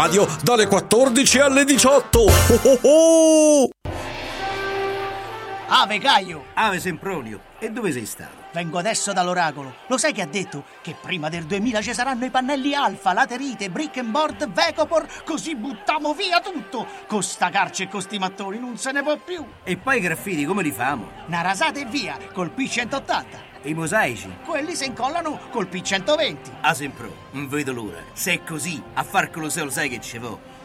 dalle 14 alle 18. Oh oh oh! Ave Caio! Ave Sempronio, e dove sei stato? Vengo adesso dall'oracolo. Lo sai che ha detto? Che prima del 2000 ci saranno i pannelli alfa, laterite, brick and board, Vecopor, così buttiamo via tutto! Con sta carce e con sti mattoni non se ne può più! E poi i graffiti come li famo? Una rasata e via, col P180. I mosaici? Quelli si incollano col P120. A Sempro, non vedo l'ora. Se è così, a far Colosseo lo sai che ci vo.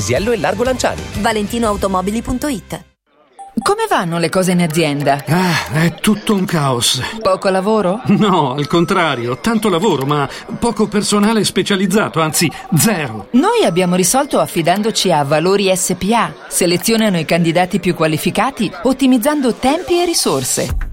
Paesiello e Largo Lanciani. ValentinoAutomobili.it Come vanno le cose in azienda? Ah, è tutto un caos. Poco lavoro? No, al contrario, tanto lavoro, ma poco personale specializzato, anzi zero. Noi abbiamo risolto affidandoci a Valori SPA. Selezionano i candidati più qualificati, ottimizzando tempi e risorse.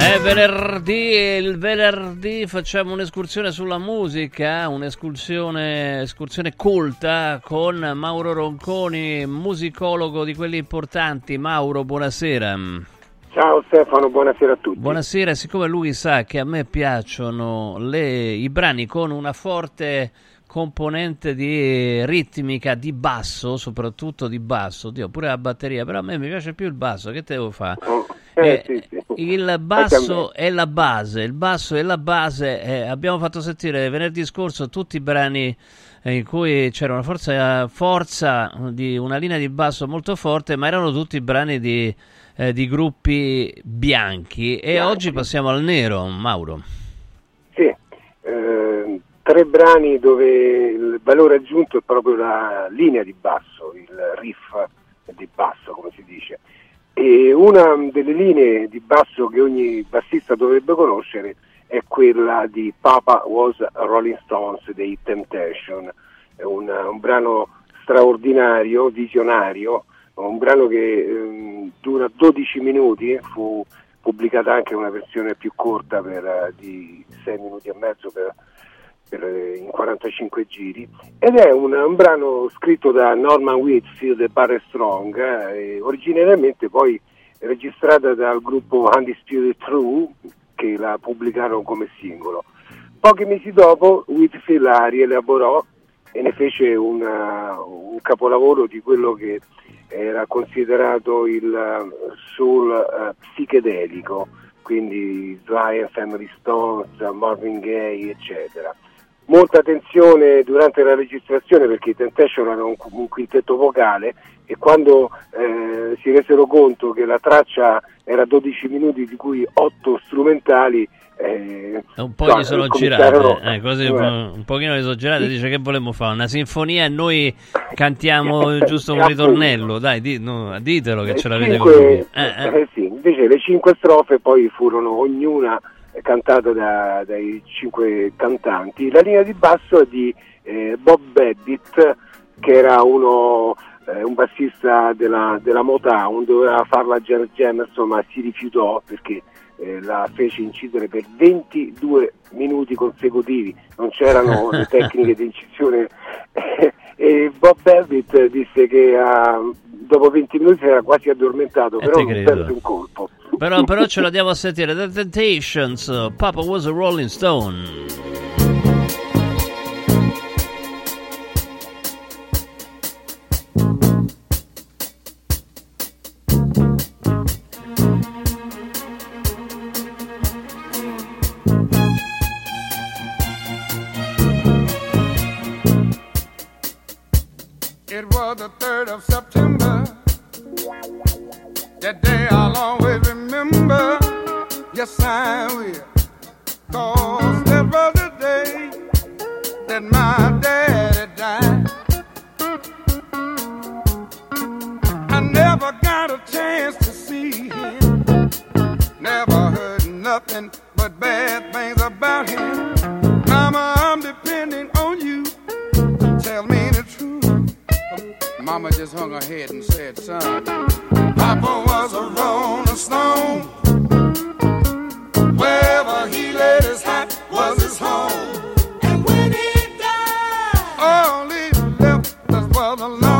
È venerdì e il venerdì facciamo un'escursione sulla musica, un'escursione escursione colta con Mauro Ronconi, musicologo di quelli importanti. Mauro, buonasera. Ciao Stefano, buonasera a tutti. Buonasera, siccome lui sa che a me piacciono le- i brani con una forte componente di ritmica di basso, soprattutto di basso, Dio, pure la batteria, però a me mi piace più il basso, che te devo fare? Eh, Eh, sì, sì. Il basso è la base, il basso è la base. eh, abbiamo fatto sentire venerdì scorso tutti i brani eh, in cui c'era una forza, forza di una linea di basso molto forte, ma erano tutti brani di, eh, di gruppi bianchi. E Bianchi. oggi passiamo al nero, Mauro. Sì, eh, tre brani dove il valore aggiunto è proprio la linea di basso, il riff di basso, come si dice. E una delle linee di basso che ogni bassista dovrebbe conoscere è quella di Papa Was Rolling Stones dei Temptation. È un, un brano straordinario, visionario, un brano che ehm, dura 12 minuti, fu pubblicata anche una versione più corta per, eh, di 6 minuti e mezzo per, in 45 giri ed è un, un brano scritto da Norman Whitfield e Barry Strong, eh, originariamente poi registrata dal gruppo Undisputed True che la pubblicarono come singolo. Pochi mesi dopo Whitfield la rielaborò e ne fece una- un capolavoro di quello che era considerato il eh, soul eh, psichedelico, quindi and Family Stones, Marvin Gaye, eccetera. Molta attenzione durante la registrazione perché i Temptation erano un, quintetto vocale e quando eh, si resero conto che la traccia era 12 minuti di cui 8 strumentali, eh, Un po' no, gli sono girate, eh, così eh, un un pochino gli sono girate. Dice che volevamo fare una sinfonia e noi cantiamo giusto un ritornello. Dai, di- no, ditelo che ce l'avete cinque- con lui. Eh, eh. eh sì, invece le cinque strofe poi furono ognuna cantata da- dai cinque cantanti. La linea di basso è di eh, Bob Babbitt, che era uno, eh, un bassista della, della Motown, doveva farla James Jamerson, ma si rifiutò perché eh, la fece incidere per 22 minuti consecutivi, non c'erano le tecniche di incisione e Bob Babbitt disse che ah, dopo 20 minuti si era quasi addormentato, E però non perse un colpo. Però, però ce la diamo a sentire. The Temptations, Papa was a Rolling Stone. Yes, I will. Cause that was the day that my daddy died. I never got a chance to see him. Never heard nothing but bad things about him. Mama, I'm depending on you. Tell me the truth. Mama just hung her head and said, son, Papa was a rolling stone. Alone.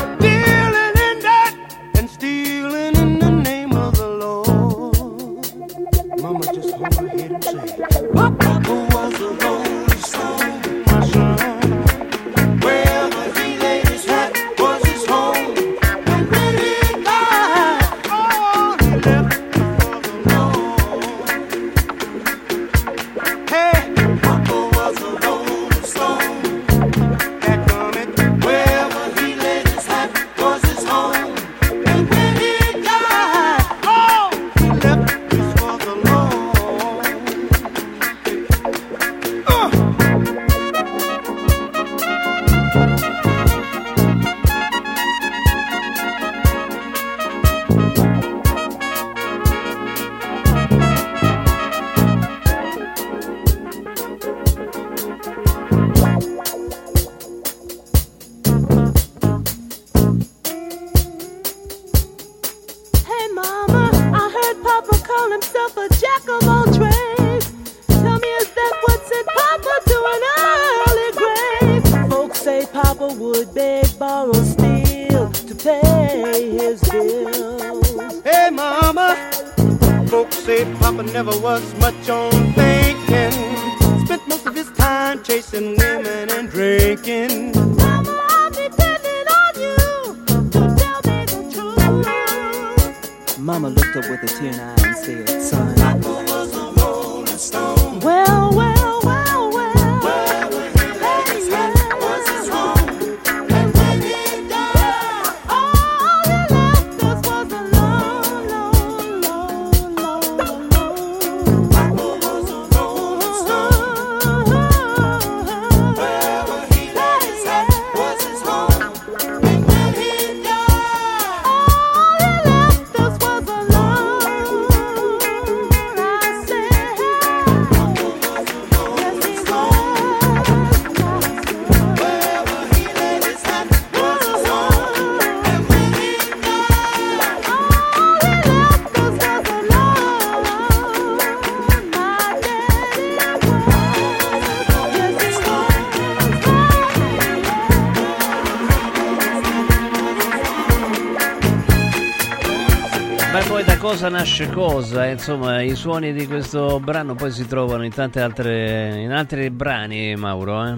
da cosa? Insomma, i suoni di questo brano poi si trovano in tante altre in altri brani, Mauro, eh?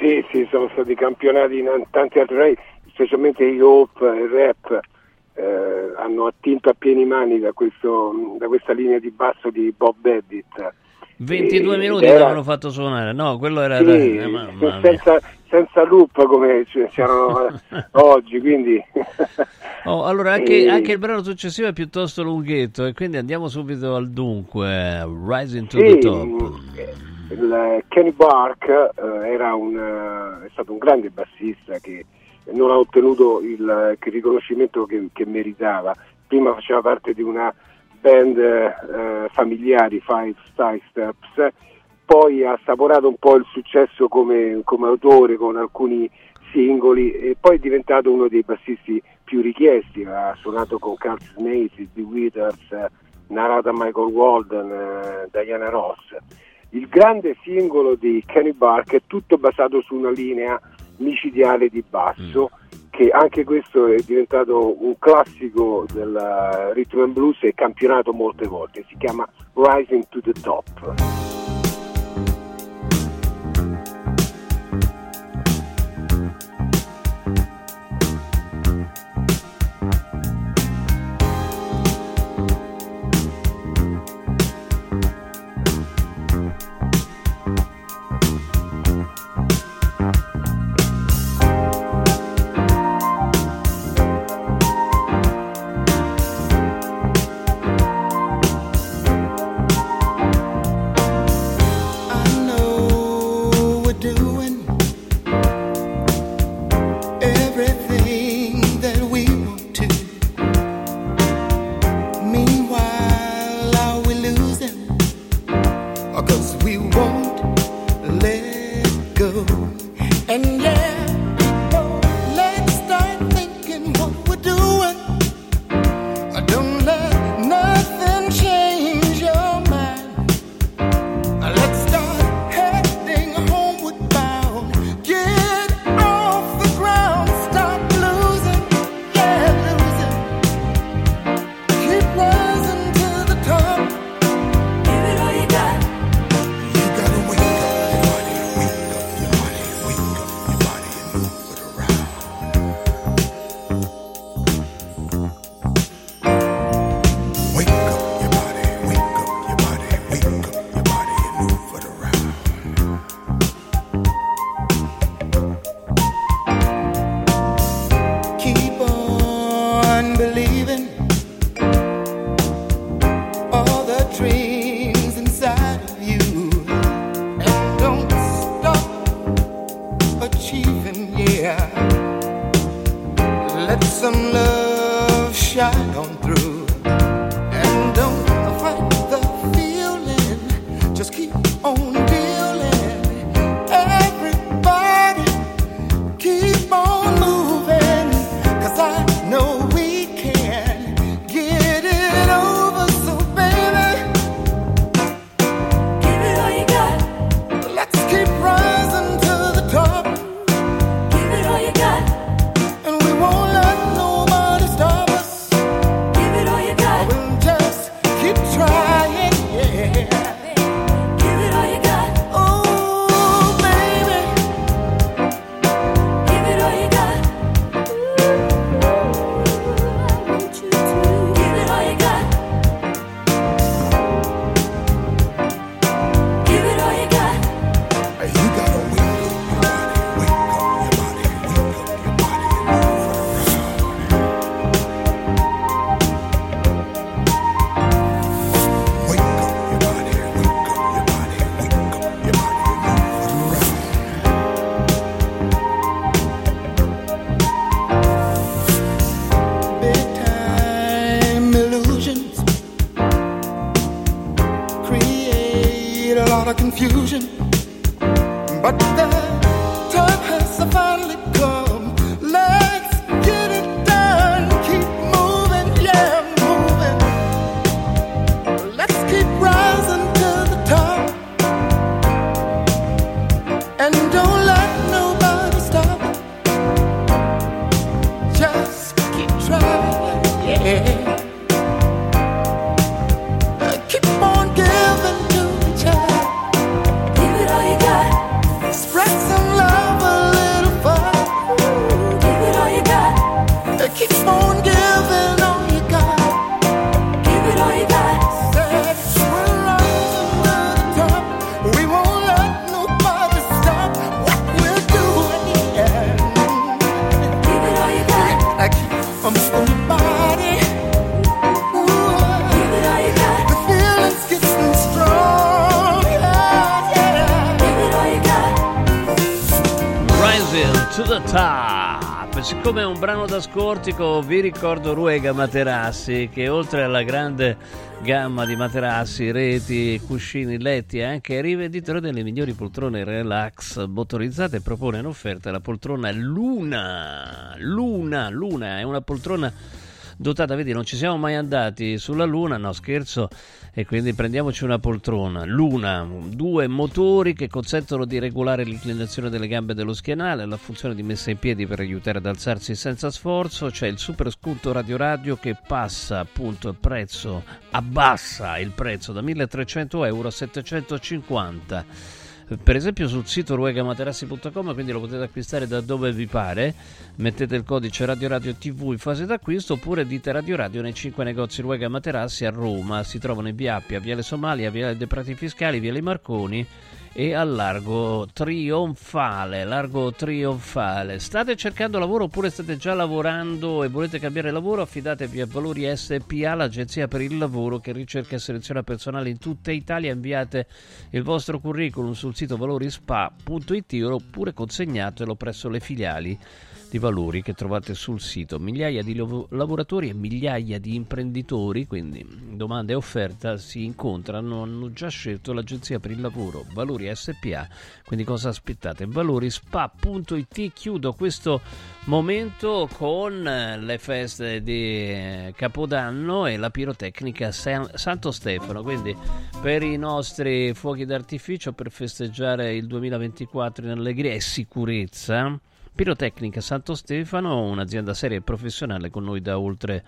Sì, sì, sono stati campionati in an- tanti altri brani, specialmente hip hop e rap eh, hanno attinto a pieni mani da, questo, da questa linea di basso di Bob Babbitt. 22 E- minuti era- l'avevano fatto suonare. No, quello era Sì, eh, mamma mia. senza, senza loop come c'erano eh, oggi, quindi... oh, allora anche, e... anche, il brano successivo è piuttosto lunghetto e quindi andiamo subito al dunque, Rising to sì, the Top. Il, Kenny Bark eh, un, eh, è stato un grande bassista che non ha ottenuto il, il riconoscimento che, che, meritava. Prima faceva parte di una band eh, familiare, Five Side Steps, poi ha assaporato un po' il successo come, come autore con alcuni singoli e poi è diventato uno dei bassisti più richiesti, ha suonato con Carl Snaith, The Withers, narrata Michael Walden, eh, Diana Ross. Il grande singolo di Kenny Bark è tutto basato su una linea micidiale di basso mm. che anche questo è diventato un classico del eh, rhythm and blues e campionato molte volte, si chiama Rising to the Top. confusion. È un brano da scortico, vi ricordo Ruega Materassi che oltre alla grande gamma di materassi, reti, cuscini, letti e anche rivenditore delle migliori poltrone relax motorizzate propone in offerta la poltrona Luna. Luna, Luna è una poltrona dotata, vedi, non ci siamo mai andati sulla Luna, no scherzo, e quindi prendiamoci una poltrona. Luna, due motori che consentono di regolare l'inclinazione delle gambe dello schienale, la funzione di messa in piedi per aiutare ad alzarsi senza sforzo, c'è il super sconto radio radio che passa appunto il prezzo, abbassa il prezzo da 1300 euro a 750 per esempio sul sito ruegamaterassi.com quindi lo potete acquistare da dove vi pare mettete il codice Radio Radio TV in fase d'acquisto oppure dite Radio Radio nei 5 negozi Ruega Materassi a Roma. Si trovano in via Appia, Viale Somalia, Viale dei Prati Fiscali, Viale Marconi e al largo trionfale largo trionfale. State cercando lavoro oppure state già lavorando e volete cambiare lavoro? Affidatevi a Valori SPA l'agenzia per il lavoro che ricerca e seleziona personale in tutta Italia. Inviate il vostro curriculum sul sito valorispa.it oppure consegnatelo presso le filiali di valori che trovate sul sito. Migliaia di lav- lavoratori e migliaia di imprenditori, quindi domanda e offerta, si incontrano, hanno già scelto l'agenzia per il lavoro Valori SPA. Quindi cosa aspettate? Valorispa.it chiudo questo momento con le feste di Capodanno e la pirotecnica San- Santo Stefano. Quindi per i nostri fuochi d'artificio per festeggiare il 2024 in allegria e sicurezza Pirotecnica Santo Stefano, un'azienda seria e professionale con noi da oltre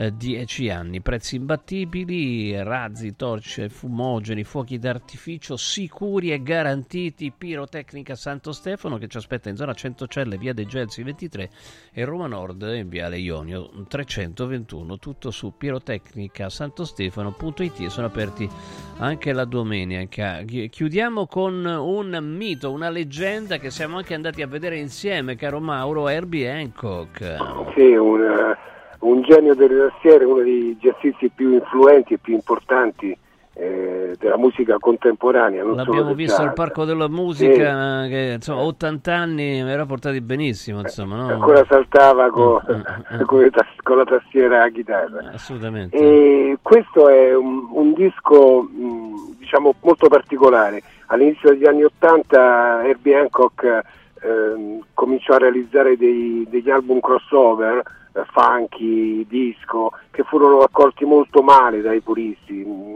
eh, dieci anni. Prezzi imbattibili, razzi, torce, fumogeni, fuochi d'artificio sicuri e garantiti. Pirotecnica Santo Stefano che ci aspetta in zona Centocelle, via dei Gelsi 23 e Roma Nord in viale Ionio 321. Tutto su pirotecnicasantostefano.it sono aperti anche la domenica. Chiudiamo con un mito, una leggenda che siamo anche andati a vedere insieme, caro Mauro, Herbie Hancock. Sì, un, un genio delle tastiere, uno dei jazzisti più influenti e più importanti eh, della musica contemporanea. L'abbiamo visto al Parco della Musica, che insomma 80 anni era portati benissimo, insomma, no? Ancora saltava con, Mm, con tas- con la tastiera a chitarra. Assolutamente. E questo è un, un disco mh, diciamo molto particolare. All'inizio degli anni Ottanta Herbie Hancock ehm, cominciò a realizzare dei- degli album crossover, eh, funky, disco, che furono accolti molto male dai puristi, mh,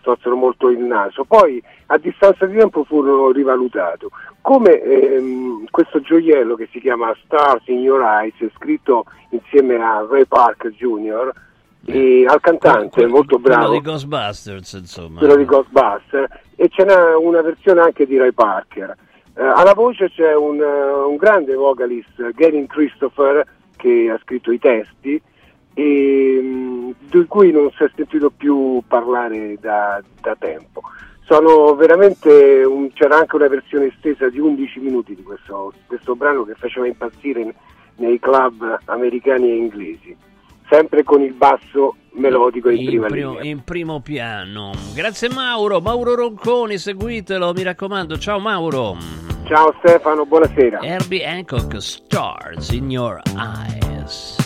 storsero molto il naso. Poi a distanza di tempo furono rivalutati. Come ehm, questo gioiello che si chiama Stars in Your Eyes, scritto insieme a Ray Parker Jr. e al cantante molto Quello bravo di Ghostbusters, insomma. quello di Ghostbusters e ce n'è una versione anche di Ray Parker. Eh, alla voce c'è un, eh, un grande vocalist, Gavin Christopher, che ha scritto i testi e mh, di cui non si è sentito più parlare da, da tempo. Sono veramente un- c'era anche una versione estesa di 11 minuti di questo, questo brano che faceva impazzire nei club americani e inglesi, sempre con il basso melodico in, in prima primo, in primo piano. Grazie Mauro, Mauro Ronconi, seguitelo, mi raccomando. Ciao Mauro. Ciao Stefano, buonasera. Herbie Hancock, Stars in Your Eyes.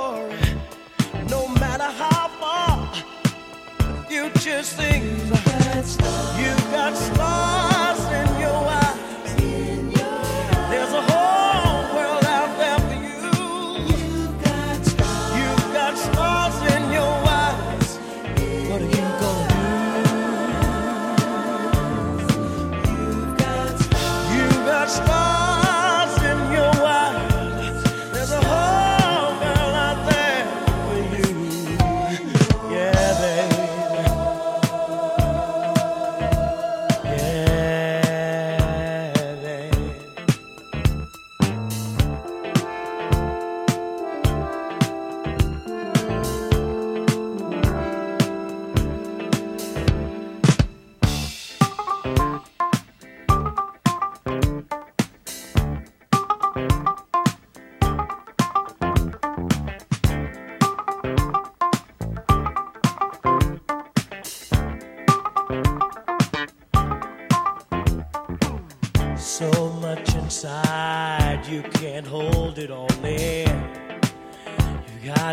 precious things. You've got stars.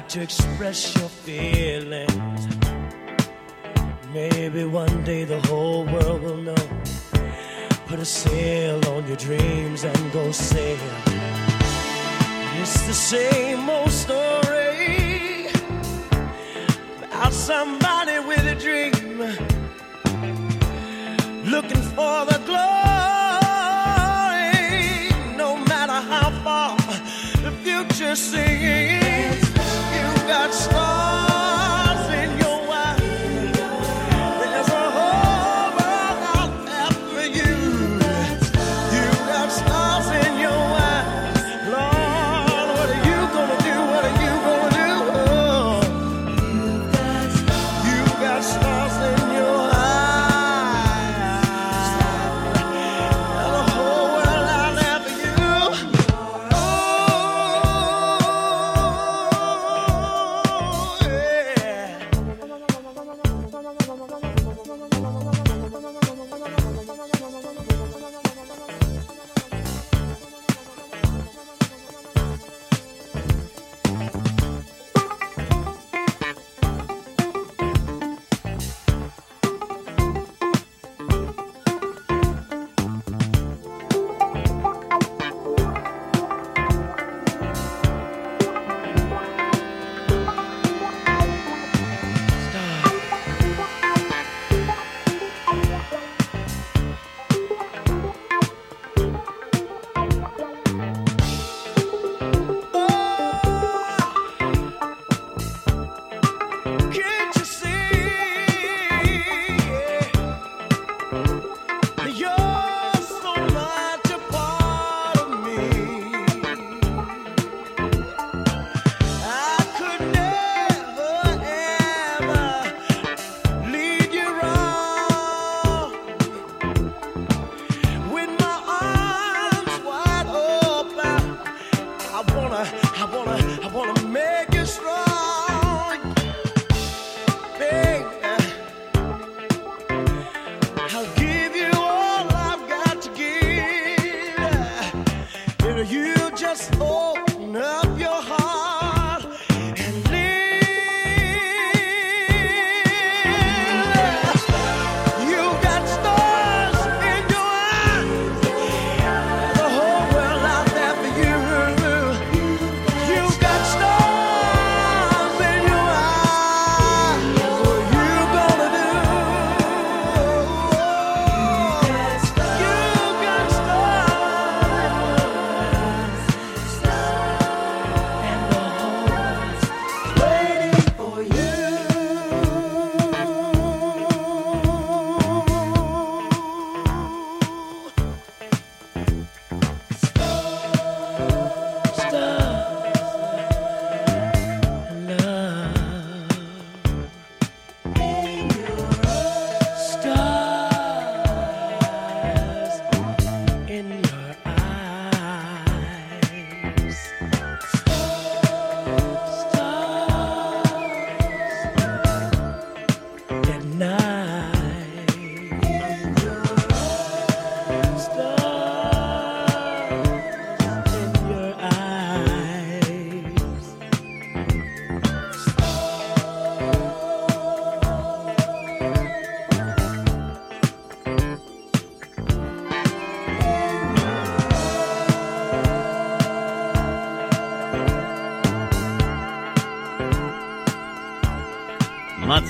to express your feelings. Maybe one day the whole world will know. Put a sail on your dreams and go sail. It's the same old story about somebody with a dream looking for the glory. No matter how far the future seems.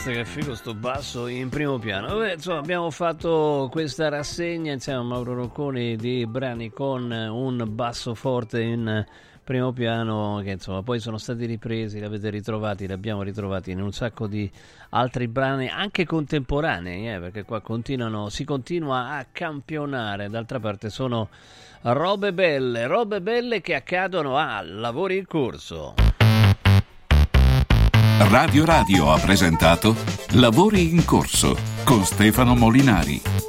Mazza che figo sto basso in primo piano. Vabbè, insomma, abbiamo fatto questa rassegna insieme a Mauro Rocconi di brani con un basso forte in primo piano che insomma poi sono stati ripresi, li avete ritrovati, li abbiamo ritrovati in un sacco di altri brani anche contemporanei, eh, perché qua continuano, si continua a campionare, d'altra parte sono robe belle, robe belle che accadono a lavori in corso. Radio Radio ha presentato Lavori in corso con Stefano Molinari.